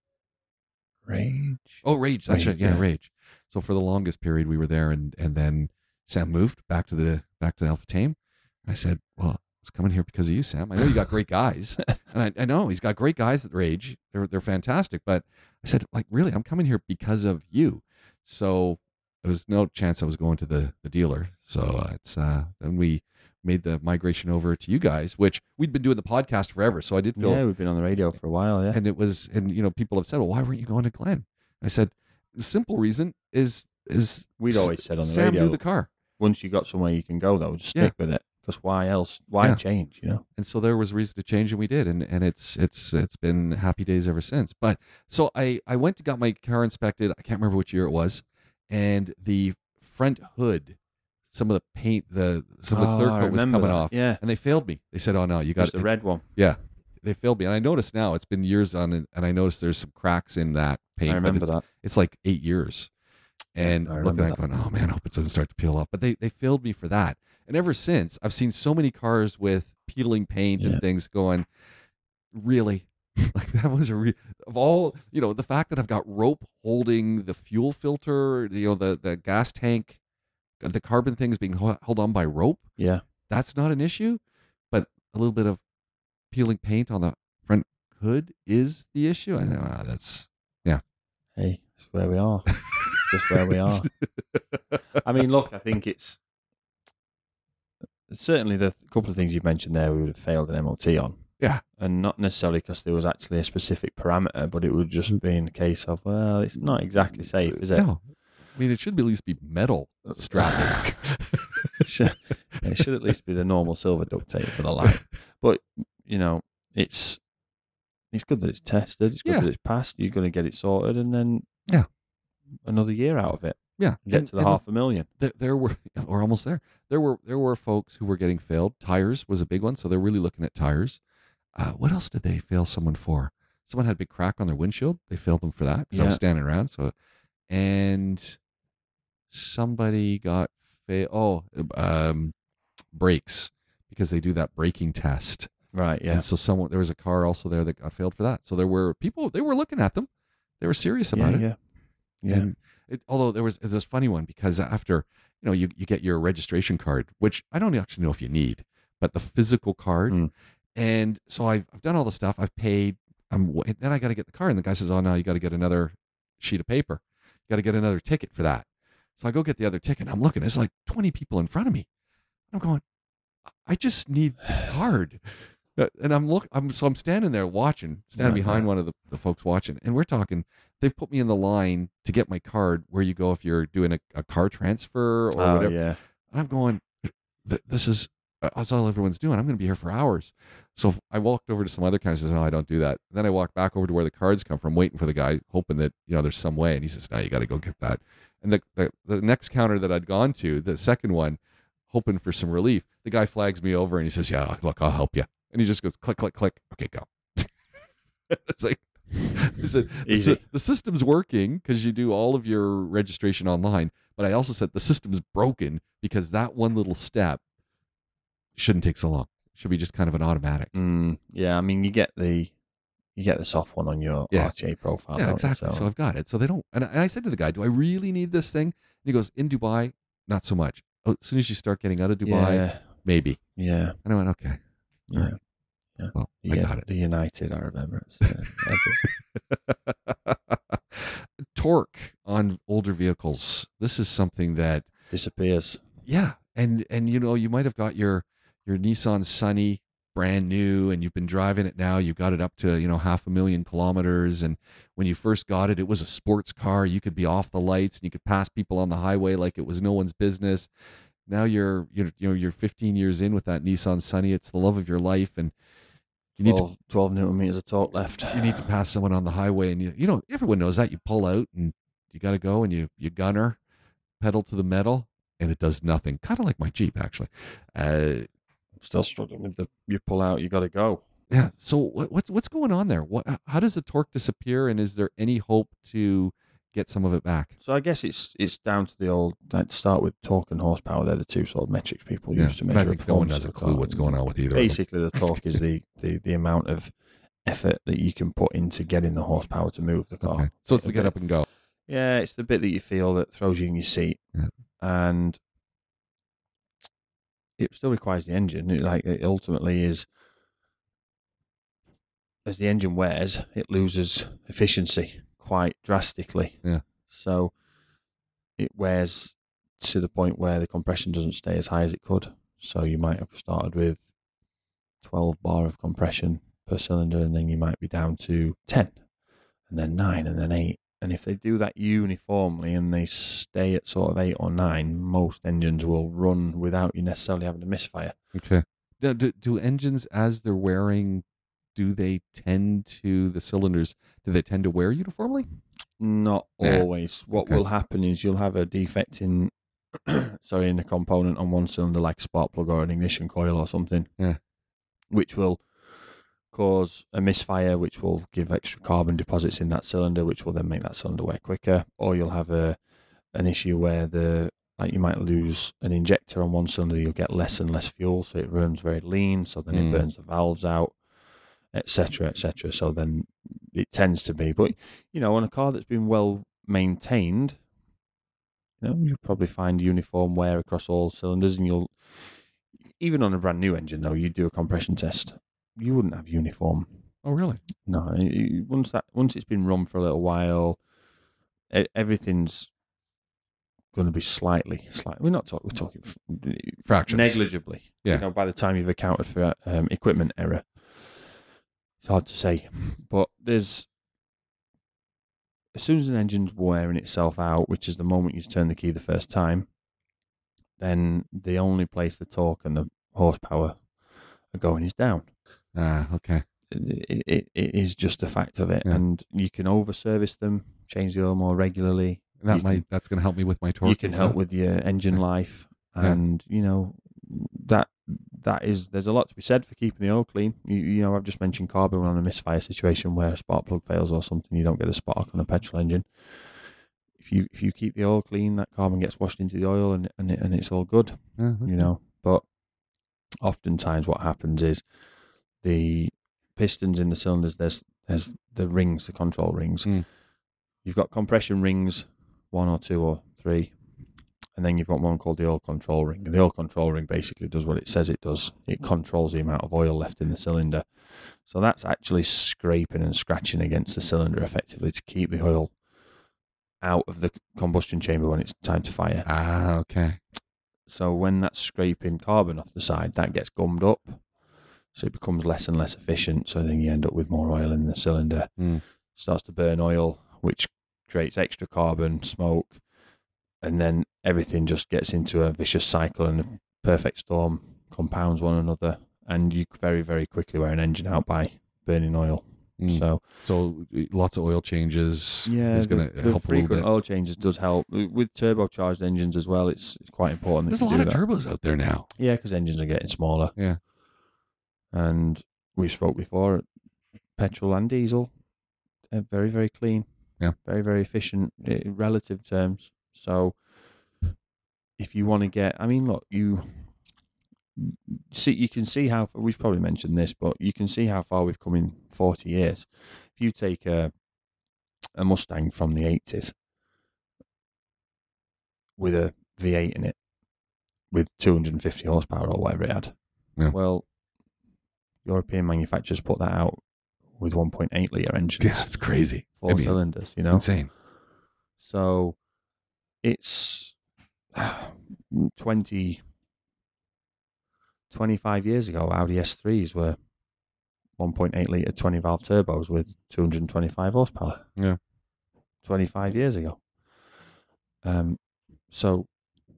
Speaker 2: Rage.
Speaker 1: Oh, Rage. That's
Speaker 2: Rage,
Speaker 1: right. Yeah,
Speaker 2: yeah.
Speaker 1: Rage. So for the longest period, we were there, and and then Sam moved back to the back to Alpha Tame. I said, "Well, I was coming here because of you, Sam. I know you got great guys, [laughs] and I, I know he's got great guys at Rage. They're they're fantastic. But I said, like, really, I'm coming here because of you. So there was no chance I was going to the the dealer. So uh, it's uh, then we made the migration over to you guys, which we'd been doing the podcast forever. So I did feel
Speaker 2: Yeah, we've been on the radio for a while. Yeah.
Speaker 1: and it was and you know people have said well why weren't you going to glenn i said the simple reason is is
Speaker 2: We'd always said on the
Speaker 1: sam
Speaker 2: radio,
Speaker 1: knew the car
Speaker 2: once you got somewhere you can go, though, just
Speaker 1: Yeah.
Speaker 2: stick with it. Because why else? Why
Speaker 1: Yeah.
Speaker 2: change? You know.
Speaker 1: and so there was reason to change and we did and and it's it's it's been happy days ever since but so i i went to got my car inspected i can't remember which year it was and the front hood some of the paint the some of the clear
Speaker 2: Oh, I
Speaker 1: coat was coming
Speaker 2: that.
Speaker 1: off
Speaker 2: Yeah,
Speaker 1: and they failed me they said oh no you got
Speaker 2: the red one.
Speaker 1: yeah they failed me and i noticed now it's been years on and i noticed there's some cracks in that paint
Speaker 2: I
Speaker 1: but
Speaker 2: remember
Speaker 1: it's,
Speaker 2: that.
Speaker 1: it's like eight years. And
Speaker 2: I
Speaker 1: I'm looking at it going, oh man, I hope it doesn't start to peel off. But they, they failed me for that. And ever since, I've seen so many cars with peeling paint
Speaker 2: Yeah.
Speaker 1: and things going, really? [laughs] like that was a re- of all, you know, the fact that I've got rope holding the fuel filter, you know, the, the gas tank, the carbon things being held on by rope,
Speaker 2: Yeah.
Speaker 1: that's not an issue. But a little bit of peeling paint on the front hood is the issue. I know wow, that's yeah.
Speaker 2: Hey, it's where we are. just where we are. [laughs] I mean, look, I think it's certainly the couple of things you've mentioned there we would have failed an MOT on.
Speaker 1: Yeah.
Speaker 2: And not necessarily because there was actually a specific parameter, but it would just mm. be in the case of, well, it's not exactly safe, is it?
Speaker 1: No. I mean, it should at least be metal strapping. [laughs]
Speaker 2: it, should, it should at least be the normal silver duct tape for the light. But, you know, it's it's good that it's tested. It's good
Speaker 1: Yeah.
Speaker 2: that it's passed. You're going to get it sorted and then
Speaker 1: Yeah.
Speaker 2: another year out of it.
Speaker 1: yeah,
Speaker 2: Get
Speaker 1: and-
Speaker 2: to the half a million.
Speaker 1: There, there were, [laughs] we're almost there. There were there were folks who were getting failed. Tires was a big one, so they're really looking at tires. Uh, what else did they fail someone for? Someone had a big crack on their windshield. They failed them for that because I was standing around. So, and somebody got fail. Oh, um, brakes because they do that braking test.
Speaker 2: Right, yeah.
Speaker 1: And so someone there was a car also there that got failed for that. So there were people they were looking at them. They were serious
Speaker 2: yeah,
Speaker 1: about it.
Speaker 2: yeah. Yeah.
Speaker 1: And it, although there was this funny one because after you know you, you get your registration card, which I don't actually know if you need, but the physical card.
Speaker 2: Mm.
Speaker 1: And so I've, I've done all the stuff. I've paid. I'm then I got to get the car, and the guy says, "Oh no, you got to get another sheet of paper. You got to get another ticket for that." So I go get the other ticket. I'm looking. There's like 20 people in front of me. I'm going. I just need the [sighs] card. Uh, And I'm look. I'm so I'm standing there watching, standing
Speaker 2: Right,
Speaker 1: behind
Speaker 2: right.
Speaker 1: one of the, the folks watching, and we're talking they've put me in the line to get my card where you go if you're doing a, a car transfer or
Speaker 2: oh,
Speaker 1: whatever.
Speaker 2: yeah.
Speaker 1: And I'm going, this is uh, that's all everyone's doing. I'm going to be here for hours. So I walked over to some other guy and says, no, I don't do that. then I walked back over to where the cards come from, waiting for the guy, hoping that, you know, there's some way. And he says, no, you got to go get that. And the, the, the next counter that I'd gone to, the second one, hoping for some relief, the guy flags me over and he says, yeah, look, I'll help you. And he just goes, click, click, click. Okay, go. [laughs] it's like, [laughs] he said, the, system's working because you do all of your registration online. But I also said the system's broken because that one little step shouldn't take so long. Should be just kind of an automatic.
Speaker 2: Mm, yeah, I mean, you get the you get the soft one on your
Speaker 1: Yeah.
Speaker 2: RTA profile.
Speaker 1: yeah,
Speaker 2: you?
Speaker 1: exactly. So.
Speaker 2: So,
Speaker 1: I've got it. So they don't. And I, and I said to the guy, "Do I really need this thing?" And he goes, "In Dubai, not so much. Oh, as soon as you start getting out of Dubai,
Speaker 2: yeah,
Speaker 1: maybe."
Speaker 2: yeah,
Speaker 1: And I went, "Okay,
Speaker 2: yeah.
Speaker 1: right.
Speaker 2: Yeah.
Speaker 1: well,
Speaker 2: The,
Speaker 1: I got it."
Speaker 2: the United Emirates. [laughs] yeah.
Speaker 1: Torque on older vehicles. This is something that
Speaker 2: Disappears.
Speaker 1: Yeah, and and you know you might have got your your Nissan Sunny brand new, and you've been driving it now. You've got it up to you know half a million kilometers, and when you first got it, it was a sports car. You could be off the lights, and you could pass people on the highway like it was no one's business. Now you're you're you know you're 15 years in with that Nissan Sunny. It's the love of your life, and you need to
Speaker 2: 12, 12 newton meters of torque left.
Speaker 1: you need to pass someone on the highway and you you know everyone knows that you pull out and you got to go and you you gunner pedal to the metal and it does nothing kind of like my jeep actually uh
Speaker 2: still struggling with the you pull out, you got to go.
Speaker 1: Yeah. So what, what's what's going on there? What? How does the torque disappear? And is there any hope to get some of it back?
Speaker 2: So I guess it's it's down to the old. Start with torque and horsepower. They're the two sort of metrics people use to measure.
Speaker 1: I think no one
Speaker 2: performance
Speaker 1: has a clue what's going on with either.
Speaker 2: Basically, the torque is the, the the amount of effort that you can put into getting the horsepower to move the car.
Speaker 1: Okay. So it's the get up and go.
Speaker 2: Yeah, it's the bit that you feel that throws you in your seat,
Speaker 1: Yeah.
Speaker 2: and it still requires the engine. It, like it ultimately is, as the engine wears, it loses efficiency quite drastically.
Speaker 1: Yeah.
Speaker 2: So it wears to the point where the compression doesn't stay as high as it could. So you might have started with twelve bar of compression per cylinder, and then you might be down to ten, and then nine, and then eight. And if they do that uniformly and they stay at sort of eight or nine, most engines will run without you necessarily having to misfire.
Speaker 1: Okay. Do, do, do engines, as they're wearing, do they tend to the cylinders? Do they tend to wear uniformly?
Speaker 2: Not
Speaker 1: Yeah.
Speaker 2: always. What
Speaker 1: Okay.
Speaker 2: will happen is you'll have a defect in, [clears throat] sorry, in a component on one cylinder, like a spark plug or an ignition coil or something.
Speaker 1: Yeah.
Speaker 2: Which will cause a misfire, which will give extra carbon deposits in that cylinder, which will then make that cylinder wear quicker. Or you'll have a an issue where the like you might lose an injector on one cylinder, you'll get less and less fuel, so it runs very lean, so then
Speaker 1: Mm.
Speaker 2: it burns the valves out, etc., etc. So then it tends to be, but you know, on a car that's been well maintained, you know, you'll probably find uniform wear across all cylinders, and you'll even on a brand new engine though, you do a compression test, you wouldn't have uniform.
Speaker 1: Oh, really?
Speaker 2: No, you- once that once it's been run for a little while, e- everything's going to be slightly, slightly. We're not talking. We're talking f-
Speaker 1: Fractions.
Speaker 2: negligibly.
Speaker 1: Yeah.
Speaker 2: You know, by the time you've accounted for um, equipment error, it's hard to say. But there's as soon as an engine's wearing itself out, which is the moment you turn the key the first time, then the only place the torque and the horsepower are going is down.
Speaker 1: Ah, okay.
Speaker 2: It, it, it is just a fact of it,
Speaker 1: Yeah.
Speaker 2: and you can over service them, change the oil more regularly.
Speaker 1: That
Speaker 2: You
Speaker 1: might that's going to help me with my torque.
Speaker 2: you can help with your engine
Speaker 1: Yeah.
Speaker 2: life
Speaker 1: Yeah.
Speaker 2: and you know that that is there's a lot to be said for keeping the oil clean you, you know i've just mentioned carbon on a misfire situation where a spark plug fails or something you don't get a spark on a petrol engine if you if you keep the oil clean that carbon gets washed into the oil and and, it, and it's all good
Speaker 1: Yeah,
Speaker 2: you know but oftentimes what happens is the pistons in the cylinders there's there's the rings the control rings
Speaker 1: Mm.
Speaker 2: you've got compression rings one or two or three and then you've got one called the oil control ring and the oil control ring basically does what it says it does it controls the amount of oil left in the cylinder so that's actually scraping and scratching against the cylinder effectively to keep the oil out of the combustion chamber when it's time to fire
Speaker 1: Ah, okay.
Speaker 2: so when that's scraping carbon off the side, that gets gummed up. So it becomes less and less efficient. So then you end up with more oil in the cylinder.
Speaker 1: Mm.
Speaker 2: Starts to burn oil, which creates extra carbon, smoke, and then everything just gets into a vicious cycle and a perfect storm compounds one another. And you very, very quickly wear an engine out by burning oil.
Speaker 1: Mm.
Speaker 2: So
Speaker 1: So uh, lots of oil changes
Speaker 2: yeah,
Speaker 1: is
Speaker 2: the-
Speaker 1: going to help
Speaker 2: frequent oil changes does help with turbocharged engines as well. It's, it's quite important.
Speaker 1: There's a lot of
Speaker 2: that.
Speaker 1: turbos out there now.
Speaker 2: Yeah, because engines are getting smaller.
Speaker 1: Yeah.
Speaker 2: And we spoke before, petrol and diesel, are very, very clean.
Speaker 1: Yeah.
Speaker 2: Very, very efficient eh, in relative terms. So if you want to get, I mean, look, you see, you can see how, we've probably mentioned this, but you can see how far we've come in 40 years. If you take a, a Mustang from the 80s with a V8 in it, with 250 horsepower or whatever it had.
Speaker 1: Yeah.
Speaker 2: Well, European manufacturers put that out with 1.8 litre engines,
Speaker 1: Yeah, it's crazy.
Speaker 2: four
Speaker 1: I mean,
Speaker 2: cylinders, you know?
Speaker 1: Insane.
Speaker 2: So it's [sighs] 20, 25 years ago, Audi S3s were 1.8 litre 20 valve turbos with 225 horsepower.
Speaker 1: Yeah.
Speaker 2: 25 years ago. Um, so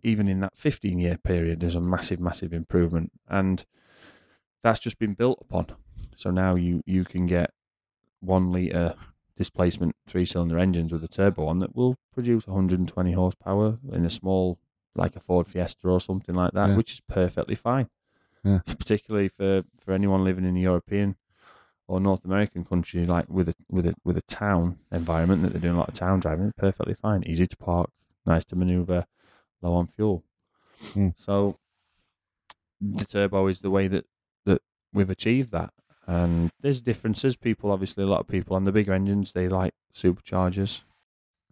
Speaker 2: even in that 15 year period, there's a massive, massive improvement. And that's just been built upon. So now you, you can get one litre displacement three cylinder engines with a turbo on that will produce 120 horsepower in a small, like a Ford Fiesta or something like that,
Speaker 1: Yeah.
Speaker 2: which is perfectly fine.
Speaker 1: Yeah. [laughs]
Speaker 2: particularly for, for anyone living in a European or North American country, like with a with a with a town environment that they're doing a lot of town driving. Perfectly fine, easy to park, nice to maneuver, low on fuel.
Speaker 1: Hmm.
Speaker 2: So the turbo is the way that we've achieved that. And there's differences. People, obviously, a lot of people on the bigger engines, they like superchargers.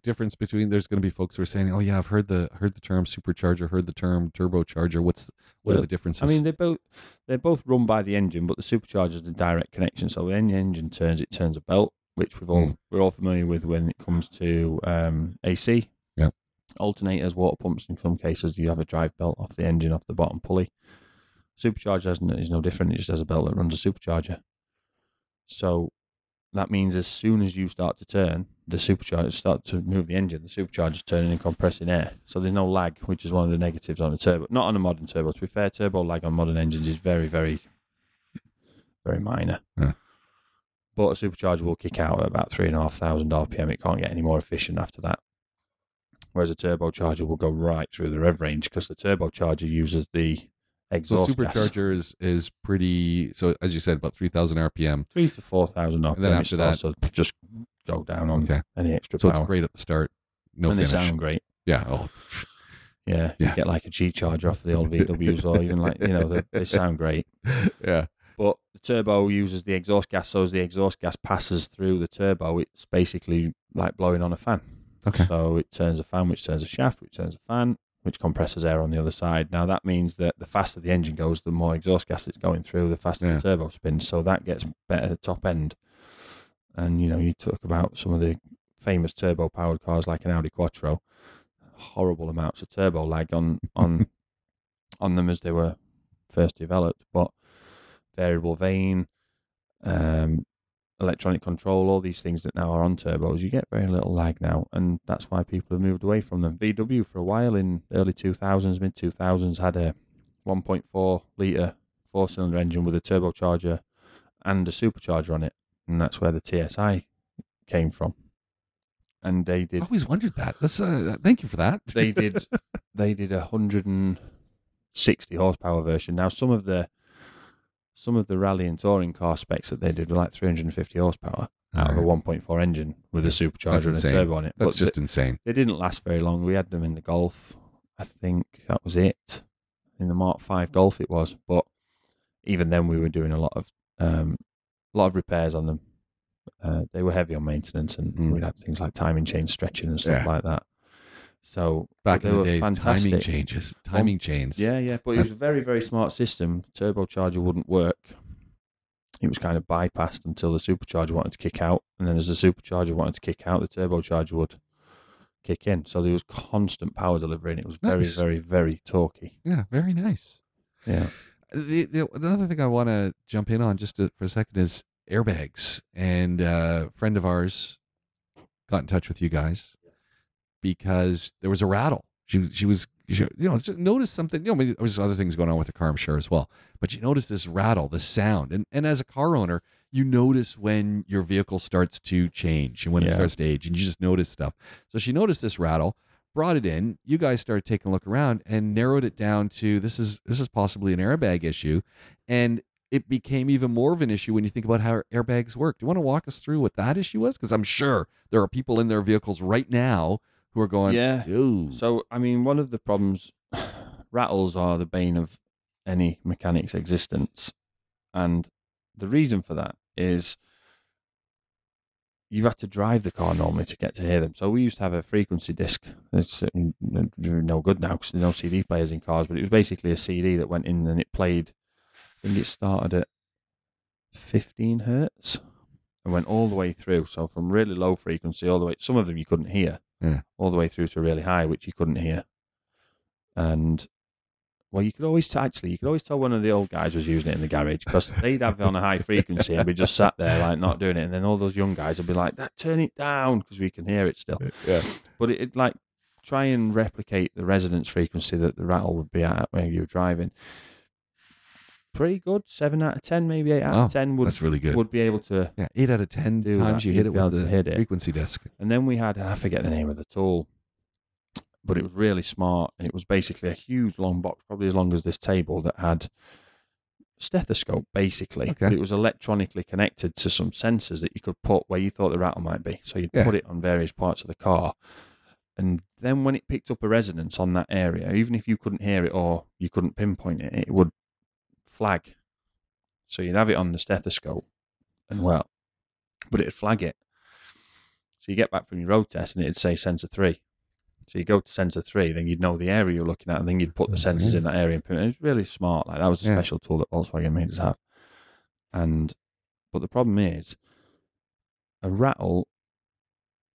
Speaker 1: Difference between there's going to be folks who are saying, "Oh yeah, I've heard the heard the term supercharger, heard the term turbocharger." What's what are the differences?
Speaker 2: I mean, they both they're both run by the engine, but the supercharger is the direct connection. So when the engine turns, it turns a belt, which we've all
Speaker 1: Mm.
Speaker 2: we're all familiar with when it comes to um, AC.
Speaker 1: Yeah.
Speaker 2: Alternators, water pumps. In some cases, you have a drive belt off the engine, off the bottom pulley. Supercharger is no different. It just has a belt that runs a supercharger. So that means as soon as you start to turn, the supercharger start to move the engine. The supercharger's turning and compressing air, so there's no lag, which is one of the negatives on a turbo. Not on a modern turbo. To be fair, turbo lag on modern engines is very, very, very minor.
Speaker 1: Yeah.
Speaker 2: But a supercharger will kick out at about three and a half thousand RPM. It can't get any more efficient after that. Whereas a turbocharger will go right through the rev range because the turbocharger uses the
Speaker 1: so
Speaker 2: exhaust gas.
Speaker 1: supercharger is is pretty. So as you said, about three thousand RPM.
Speaker 2: three to four thousand RPM.
Speaker 1: And then after that-
Speaker 2: just go down on
Speaker 1: Okay,
Speaker 2: any extra
Speaker 1: so
Speaker 2: power.
Speaker 1: it's great at the start. No
Speaker 2: and
Speaker 1: finish.
Speaker 2: they sound great.
Speaker 1: yeah. Oh,
Speaker 2: Yeah,
Speaker 1: Yeah.
Speaker 2: get like a G charger off of the old [laughs] VWs, or even like you know they, they sound great. [laughs]
Speaker 1: yeah.
Speaker 2: But the turbo uses the exhaust gas, so as the exhaust gas passes through the turbo, it's basically like blowing on a fan.
Speaker 1: Okay.
Speaker 2: So it turns a fan, which turns a shaft, which turns a fan, which compresses air on the other side. Now that means that the faster the engine goes, the more exhaust gas it's going through, the faster
Speaker 1: Yeah.
Speaker 2: the turbo spins. So that gets better at the top end. And you know, you talk about some of the famous turbo powered cars like an Audi Quattro, horrible amounts of turbo lag on on [laughs] on them as they were first developed, but variable vane, um, electronic control, all these things that now are on turbos, you get very little lag now, and that's why people have moved away from them. VW for a while in early 2000s, mid 2000s had a 1.4 liter four cylinder engine with a turbocharger and a supercharger on it, and that's where the TSI came from. And they did.
Speaker 1: I always wondered that. That's uh, thank you for that.
Speaker 2: they did [laughs] they did a hundred and sixty horsepower version. Now some of the some of the rally and touring car specs that they did were like three hundred and fifty horsepower out of a one point four engine with a supercharger and a turbo on it.
Speaker 1: That's
Speaker 2: But
Speaker 1: just insane.
Speaker 2: they, they didn't last very long. We had them in the Golf. I think that was it. In the Mark Five Golf it was. But even then we were doing a lot of um a lot of repairs on them. Uh, they were heavy on maintenance and
Speaker 1: Mm.
Speaker 2: we'd have things like timing chain stretching and stuff
Speaker 1: Yeah.
Speaker 2: like that. So
Speaker 1: Back in the days, timing changes, timing chains.
Speaker 2: Yeah, yeah, but it was a very, very smart system. Turbocharger wouldn't work. It was kind of bypassed until the supercharger wanted to kick out, and then as the supercharger wanted to kick out, the turbocharger would kick in. So there was constant power delivery, and it was very,
Speaker 1: Nice.
Speaker 2: very, very torquey.
Speaker 1: yeah, very nice.
Speaker 2: Yeah,
Speaker 1: The, the, another thing I want to jump in on just to, for a second is airbags. And uh, a friend of ours got in touch with you guys because there was a rattle. She she was she, you know just noticed something. You know, maybe there was other things going on with the car, I'm sure as well. But you noticed this rattle, this sound, and and as a car owner, you notice when your vehicle starts to change and when it starts to age, and you just notice stuff. So she noticed this rattle, brought it in. You guys started taking a look around and narrowed it down to this is this is possibly an airbag issue, and it became even more of an issue when you think about how airbags work. Do you want to walk us through what that issue was? Because I'm sure there are people in their vehicles right now who are going,
Speaker 2: yeah.
Speaker 1: "Ooh,
Speaker 2: So I mean, one of the problems, [sighs] rattles are the bane of any mechanic's existence, and the reason for that is you have to drive the car normally to get to hear them. So we used to have a frequency disc. It's uh, no good now because there's no CD players in cars, but it was basically a CD that went in and it played. I think it started at 15 hertz and went all the way through. So from really low frequency all the way, some of them you couldn't hear,
Speaker 1: Yeah.
Speaker 2: all the way through to really high, which you couldn't hear. And well, you could always t- actually you could always tell one of the old guys was using it in the garage because they'd have it on a high frequency and we just sat there like not doing it, and then all those young guys would be like, "That turn it down" because we can hear it still.
Speaker 1: yeah,
Speaker 2: But it, it like try and replicate the resonance frequency that the rattle would be at when you were driving. Pretty good, seven out of ten, maybe eight out
Speaker 1: Wow,
Speaker 2: of ten would
Speaker 1: that's really good."
Speaker 2: would be able to.
Speaker 1: yeah, eight out of ten
Speaker 2: Do
Speaker 1: times
Speaker 2: that.
Speaker 1: you hit
Speaker 2: You'd
Speaker 1: it
Speaker 2: be able
Speaker 1: with
Speaker 2: to
Speaker 1: the
Speaker 2: hit it.
Speaker 1: frequency disc.
Speaker 2: And then we had, and I forget the name of the tool, but it was really smart. And it was basically a huge long box, probably as long as this table, that had stethoscope basically.
Speaker 1: Okay.
Speaker 2: But it was electronically connected to some sensors that you could put where you thought the rattle might be. So you'd
Speaker 1: Yeah.
Speaker 2: put it on various parts of the car. And then when it picked up a resonance on that area, even if you couldn't hear it or you couldn't pinpoint it, it would flag. So you'd have it on the stethoscope and mm. well, but it'd flag it. So you get back from your road test and it'd say sensor three. So you go to sensor three, then you'd know the area you're looking at, and then you'd put the sensors in that area. And. It's really smart. Like that was a
Speaker 1: Yeah.
Speaker 2: special tool that Volkswagen made us have. And but the problem is, a rattle,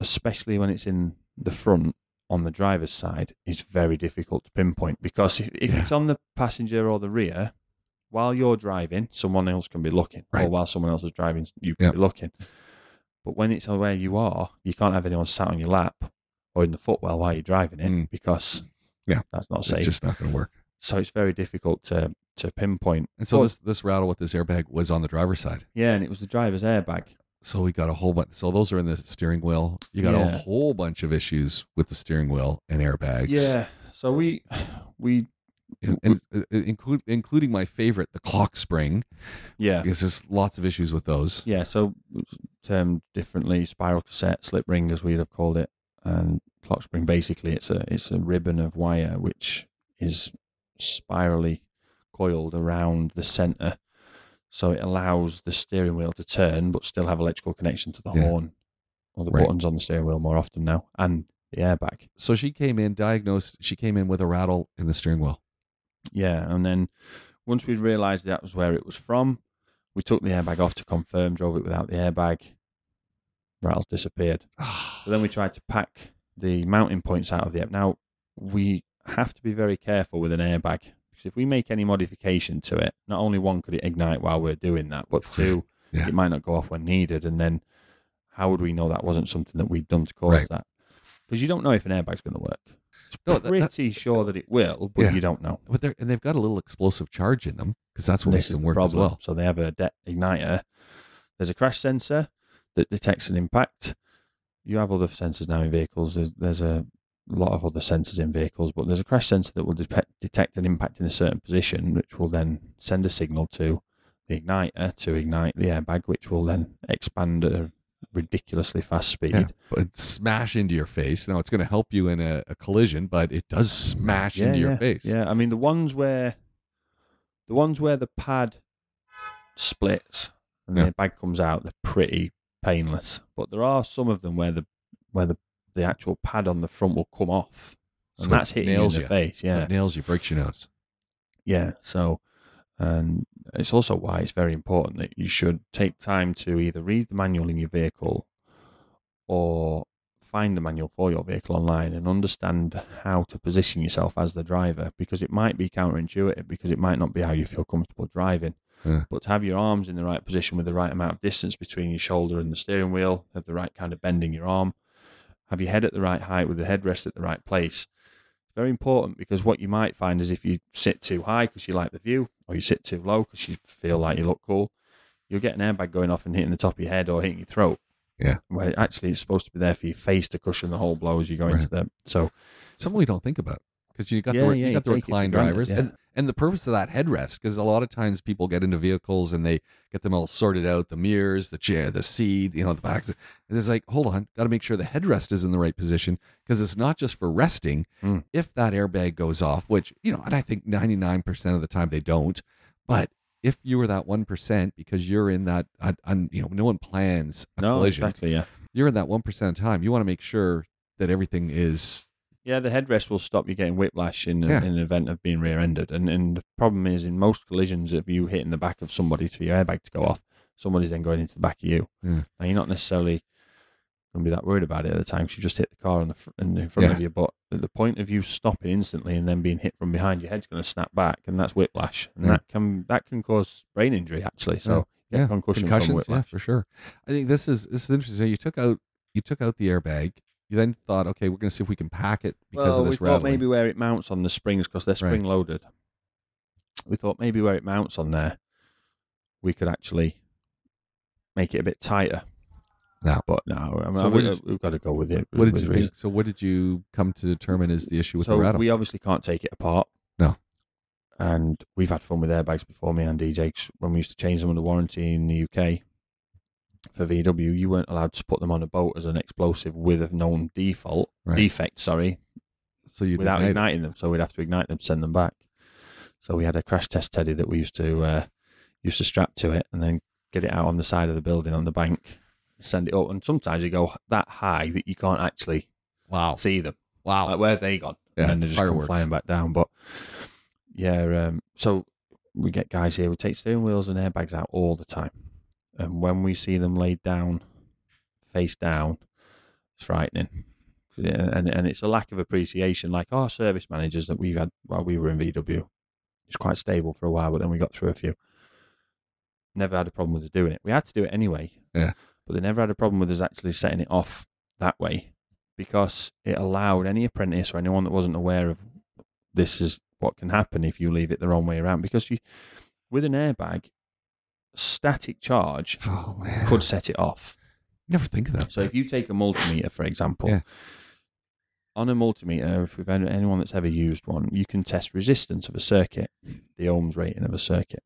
Speaker 2: especially when it's in the front on the driver's side, is very difficult to pinpoint because if, if
Speaker 1: Yeah.
Speaker 2: it's on the passenger or the rear, while you're driving, someone else can be looking, or while someone else is driving, you can
Speaker 1: Yep.
Speaker 2: be looking. But when it's where you are, you can't have anyone sat on your lap or in the footwell while you're driving it
Speaker 1: Mm.
Speaker 2: because
Speaker 1: Yeah.
Speaker 2: that's not safe.
Speaker 1: It's just not going to work.
Speaker 2: so it's very difficult to to pinpoint.
Speaker 1: And so
Speaker 2: But-
Speaker 1: this this rattle with this airbag was on the driver's side.
Speaker 2: yeah, and it was the driver's airbag.
Speaker 1: So we got a whole bunch. So those are in the steering wheel. You got a whole bunch of issues with the steering wheel and airbags.
Speaker 2: Yeah. So we we
Speaker 1: and, and, uh, including my favorite, the clock spring,
Speaker 2: yeah
Speaker 1: because there's lots of issues with those.
Speaker 2: yeah. So termed differently, spiral cassette, slip ring, as we'd have called it, and clock spring. Basically, it's a it's a ribbon of wire which is spirally coiled around the center, so it allows the steering wheel to turn but still have electrical connection to the
Speaker 1: Yeah.
Speaker 2: horn or the
Speaker 1: Right.
Speaker 2: buttons on the steering wheel more often now, and the airbag.
Speaker 1: So she came in diagnosed. She came in with a rattle in the steering wheel.
Speaker 2: Yeah, and then once we realised that was where it was from, we took the airbag off to confirm, drove it without the airbag. Rattles disappeared. [sighs] Ah. So then we tried to pack the mounting points out of the app. Now we have to be very careful with an airbag because if we make any modification to it, not only one could it ignite while we're doing that, but two,
Speaker 1: Yeah.
Speaker 2: it might not go off when needed. And then how would we know that wasn't something that we'd done to cause
Speaker 1: Right.
Speaker 2: that? Because you don't know if an airbag's going to work.
Speaker 1: No, that- that-
Speaker 2: Pretty sure that it will, but
Speaker 1: Yeah.
Speaker 2: you don't know.
Speaker 1: But they're and they've got a little explosive charge in them because that's what
Speaker 2: this
Speaker 1: makes them
Speaker 2: the
Speaker 1: work as well.
Speaker 2: So they have a de- igniter. There's a crash sensor that detects an impact. You have other sensors now in vehicles. There's, there's a lot of other sensors in vehicles, but there's a crash sensor that will detect, detect an impact in a certain position, which will then send a signal to the igniter to ignite the airbag, which will then expand ridiculously fast speed.
Speaker 1: Yeah, but smash into your face. Now it's going to help you in a, a collision, but it does smash into your face.
Speaker 2: Yeah, I mean the ones where the ones where the pad splits and
Speaker 1: Yeah.
Speaker 2: the bag comes out, they're pretty painless. But there are some of them where the where the the actual pad on the front will come off, and
Speaker 1: So
Speaker 2: that's
Speaker 1: it
Speaker 2: hitting you in
Speaker 1: nails
Speaker 2: the
Speaker 1: you.
Speaker 2: face. Yeah,
Speaker 1: It nails you, breaks your nose.
Speaker 2: yeah. So, and it's also why it's very important that you should take time to either read the manual in your vehicle or find the manual for your vehicle online and understand how to position yourself as the driver because it might be counterintuitive because it might not be how you feel comfortable driving.
Speaker 1: Yeah.
Speaker 2: But to have your arms in the right position with the right amount of distance between your shoulder and the steering wheel, have the right kind of bending your arm, have your head at the right height with the headrest at the right place. Very important because what you might find is if you sit too high because you like the view, or you sit too low because you feel like you look cool, you'll get an airbag going off and hitting the top of your head or hitting your throat.
Speaker 1: Yeah.
Speaker 2: Where actually it's supposed to be there for your face to cushion the whole blow as you go into them. So
Speaker 1: Something we don't think about because you got
Speaker 2: Yeah,
Speaker 1: the
Speaker 2: yeah,
Speaker 1: you got
Speaker 2: you
Speaker 1: the recline drivers
Speaker 2: yeah.
Speaker 1: and and the purpose of that headrest because a lot of times people get into vehicles and they get them all sorted out the mirrors the chair the seat you know the back and it's like hold on got to make sure the headrest is in the right position because it's not just for resting
Speaker 2: Mm.
Speaker 1: if that airbag goes off which you know and I think 99% of the time they don't but if you were that 1% because you're in that uh, un, you know no one plans a
Speaker 2: no,
Speaker 1: collision
Speaker 2: exactly, yeah.
Speaker 1: you're in that 1% of time you want to make sure that everything is
Speaker 2: Yeah, the headrest will stop you getting whiplash in,
Speaker 1: Yeah.
Speaker 2: in an event of being rear-ended. And and the problem is, in most collisions, if you hitting the back of somebody for your airbag to go off, somebody's then going into the back of you.
Speaker 1: Yeah.
Speaker 2: Now you're not necessarily going to be that worried about it at the time 'cause you just hit the car in, the fr- in in front of you. But at the point of you stopping instantly and then being hit from behind, your head's going to snap back, and that's whiplash, and
Speaker 1: Yeah.
Speaker 2: that can that can cause brain injury actually. So yeah, concussion from
Speaker 1: concussions, yeah,
Speaker 2: whiplash.
Speaker 1: for sure. I think this is this is interesting. So you took out you took out the airbag. You then thought, okay, we're going to see if we can pack it because
Speaker 2: well,
Speaker 1: of
Speaker 2: we
Speaker 1: this
Speaker 2: thought maybe where it mounts on the springs because they're spring loaded. We thought maybe where it mounts on there, we could actually make it a bit tighter.
Speaker 1: No.
Speaker 2: but no, I mean,
Speaker 1: So
Speaker 2: we,
Speaker 1: what did uh,
Speaker 2: we've got to go with it.
Speaker 1: what did you think? So what did you come to determine is the issue with
Speaker 2: so
Speaker 1: the rattle?
Speaker 2: we obviously can't take it apart.
Speaker 1: No.
Speaker 2: and we've had fun with airbags before. Me and DJ, 'cause when we used to change them under warranty in the UK for VW, you weren't allowed to put them on a boat as an explosive with a known default
Speaker 1: Right.
Speaker 2: defect. Sorry,
Speaker 1: So you
Speaker 2: without igniting them. So we'd have to ignite them, send them back. So we had a crash test teddy that we used to uh, used to strap to it and then get it out on the side of the building on the bank, send it up. And sometimes you go that high that you can't actually
Speaker 1: Wow.
Speaker 2: see them.
Speaker 1: Wow.
Speaker 2: Like where have they gone?
Speaker 1: Yeah,
Speaker 2: and they just come flying back down. But yeah, um, so we get guys here. We take steering wheels and airbags out all the time, and when we see them laid down, face down, it's frightening. And and it's a lack of appreciation. Like our service managers that we've had while we were in VW, it's quite stable for a while, but then we got through a few. Never had a problem with us doing it. We had to do it anyway.
Speaker 1: Yeah.
Speaker 2: But they never had a problem with us actually setting it off that way because it allowed any apprentice or anyone that wasn't aware of this is what can happen if you leave it the wrong way around. Because you, with an airbag, static charge [laughs]
Speaker 1: Oh
Speaker 2: could set it off.
Speaker 1: never think of that.
Speaker 2: So if you take a multimeter, for example,
Speaker 1: Yeah.
Speaker 2: on a multimeter, if we've had anyone that's ever used one, you can test resistance of a circuit, the ohms rating of a circuit.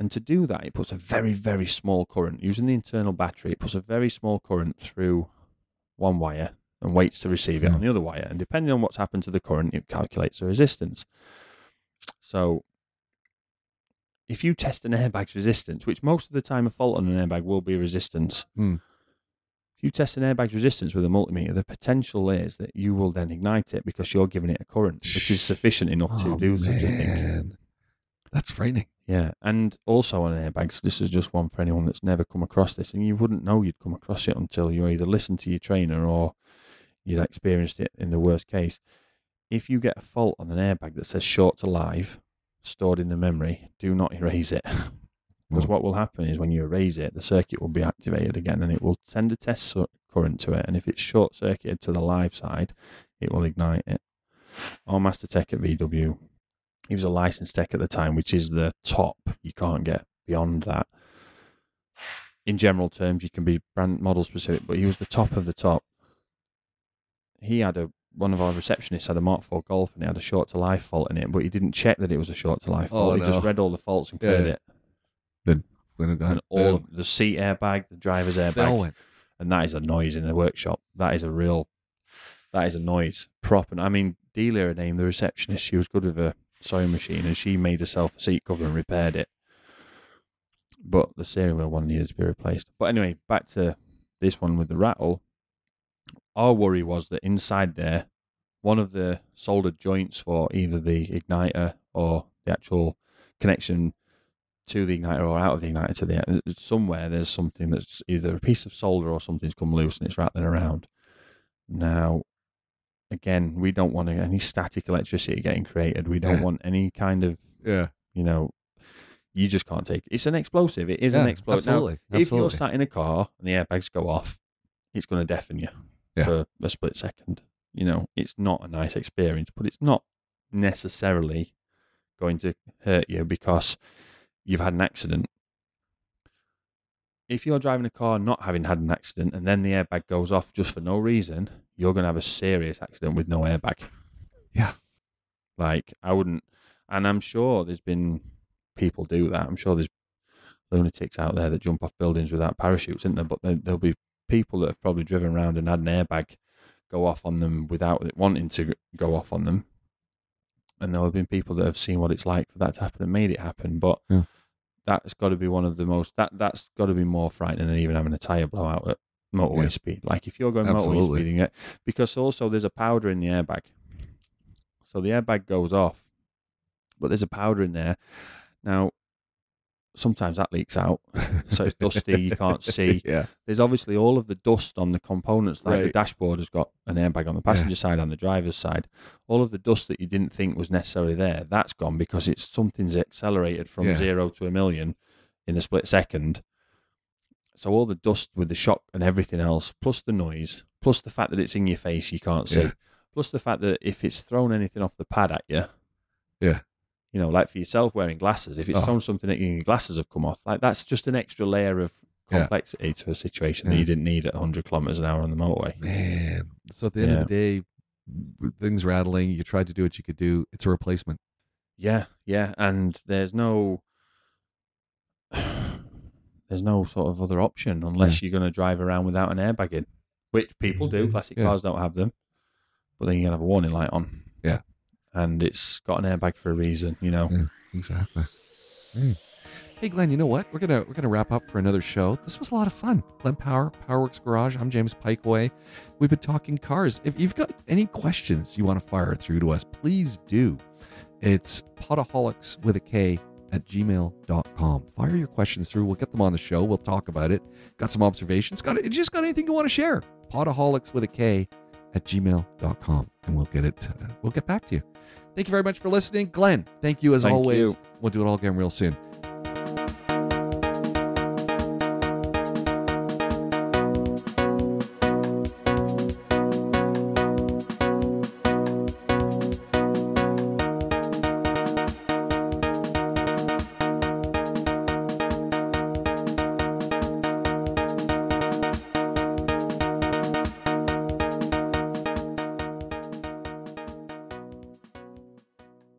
Speaker 2: And to do that, it puts a very, very small current. Using the internal battery, it puts a very small current through one wire and waits to receive it
Speaker 1: Yeah.
Speaker 2: on hmm. the other wire. And depending on what's happened to the current, it calculates the resistance. So if you test an airbag's resistance, which most of the time a fault on an airbag will be resistance,
Speaker 1: Hmm.
Speaker 2: if you test an airbag's resistance with a multimeter, the potential is that you will then ignite it because you're giving it a current, which is sufficient enough to
Speaker 1: Oh,
Speaker 2: do such a thing.
Speaker 1: man. That's frightening.
Speaker 2: Yeah, and also on airbags, this is just one for anyone that's never come across this, and you wouldn't know you'd come across it until you either listened to your trainer or you'd experienced it in the worst case. If you get a fault on an airbag that says short to live, stored in the memory, do not erase it. [laughs] Because
Speaker 1: Mm.
Speaker 2: what will happen is when you erase it, the circuit will be activated again and it will send a test current to it. And if it's short circuited to the live side, it will ignite it. Our master tech at VW, he was a licensed tech at the time, which is the top. You can't get beyond that. In general terms, you can be brand model specific, but he was the top of the top. He had a one of our receptionists had a Mark IV Golf and it had a short to live fault in it, but he didn't check that it was a short to live
Speaker 1: Oh,
Speaker 2: fault. he just read all the faults and cleared
Speaker 1: yeah.
Speaker 2: it
Speaker 1: When it
Speaker 2: and all of the seat airbag, the driver's
Speaker 1: they all
Speaker 2: airbag,
Speaker 1: went.
Speaker 2: and that is a noise in a workshop. That is a real, that is a noise. Proper. I mean, Delia name. the receptionist. She was good with a sewing machine, and she made herself a seat cover and repaired it. But the steering wheel one needed to be replaced. But anyway, back to this one with the rattle. Our worry was that inside there, one of the soldered joints for either the igniter or the actual connection to the igniter or out of the igniter to the somewhere there's something that's either a piece of solder or something's come loose and it's rattling around. Now, again, we don't want any static electricity getting created. We don't
Speaker 1: Yeah.
Speaker 2: want any kind of
Speaker 1: Yeah.
Speaker 2: you know. You just can't take it. It's an explosive. It is an
Speaker 1: Yeah,
Speaker 2: explosive. Now,
Speaker 1: Absolutely.
Speaker 2: if you're
Speaker 1: absolutely.
Speaker 2: sat in a car and the airbags go off, it's going to deafen you
Speaker 1: Yeah.
Speaker 2: for a split second. You know, it's not a nice experience, but it's not necessarily going to hurt you because you've had an accident. If you're driving a car not having had an accident and then the airbag goes off just for no reason, you're going to have a serious accident with no airbag.
Speaker 1: Yeah.
Speaker 2: Like, I wouldn't, and I'm sure there's been people do that. I'm sure there's lunatics out there that jump off buildings without parachutes, isn't there? But there'll be people that have probably driven around and had an airbag go off on them without it wanting to go off on them. And there have been people that have seen what it's like for that to happen and made it happen. But
Speaker 1: Yeah.
Speaker 2: that's got to be one of the most that that's got to be more frightening than even having a tire blowout at motorway
Speaker 1: Yeah.
Speaker 2: speed. Like if you're going motorway
Speaker 1: Absolutely.
Speaker 2: speeding it, because also there's a powder in the airbag. So the airbag goes off, but there's a powder in there. Now, sometimes that leaks out, so it's dusty. You can't [laughs] see.
Speaker 1: yeah.
Speaker 2: There's obviously all of the dust on the components, like the dashboard has got an airbag on the passenger side and the driver's side. All of the dust that you didn't think was necessarily there, that's gone because it's something's accelerated from
Speaker 1: Yeah.
Speaker 2: zero to a million in a split second. So all the dust with the shock and everything else, plus the noise, plus the fact that it's in your face, you can't see,
Speaker 1: Yeah.
Speaker 2: plus the fact that if it's thrown anything off the pad at you,
Speaker 1: Yeah.
Speaker 2: You know, like for yourself wearing glasses, if it's
Speaker 1: Oh.
Speaker 2: something that your glasses have come off, like that's just an extra layer of
Speaker 1: Yeah.
Speaker 2: complexity to a situation that you didn't need at 100 kilometers an hour on the motorway.
Speaker 1: Man. So at the end
Speaker 2: Yeah.
Speaker 1: of the day, things rattling, you tried to do what you could do. It's a replacement.
Speaker 2: Yeah, yeah, and there's no [sighs] there's no sort of other option unless you're going to drive around without an airbag in, which people do. Mm-hmm. Classic
Speaker 1: Yeah.
Speaker 2: cars don't have them, but then you can have a warning light on. And it's got an airbag for a reason. You know.
Speaker 1: Yeah. Exactly. Hey. Hey Glenn, you know what? We're gonna we're gonna wrap up for another show. This was a lot of fun. Glenn Power, Powerworks Garage. I'm James Pikeway. We've been talking cars. If you've got any questions you want to fire through to us, please do. It's potaholics with a K at gmail.com. Fire your questions through. We'll get them on the show. We'll talk about it. Got some observations. Got it. Just got anything you want to share? Potaholics with a K at gmail.com. And we'll get it. Uh, we'll get back to you. Thank you very much for listening. Glenn, thank you as
Speaker 2: Thank
Speaker 1: always.
Speaker 2: you.
Speaker 1: We'll do it all again real soon.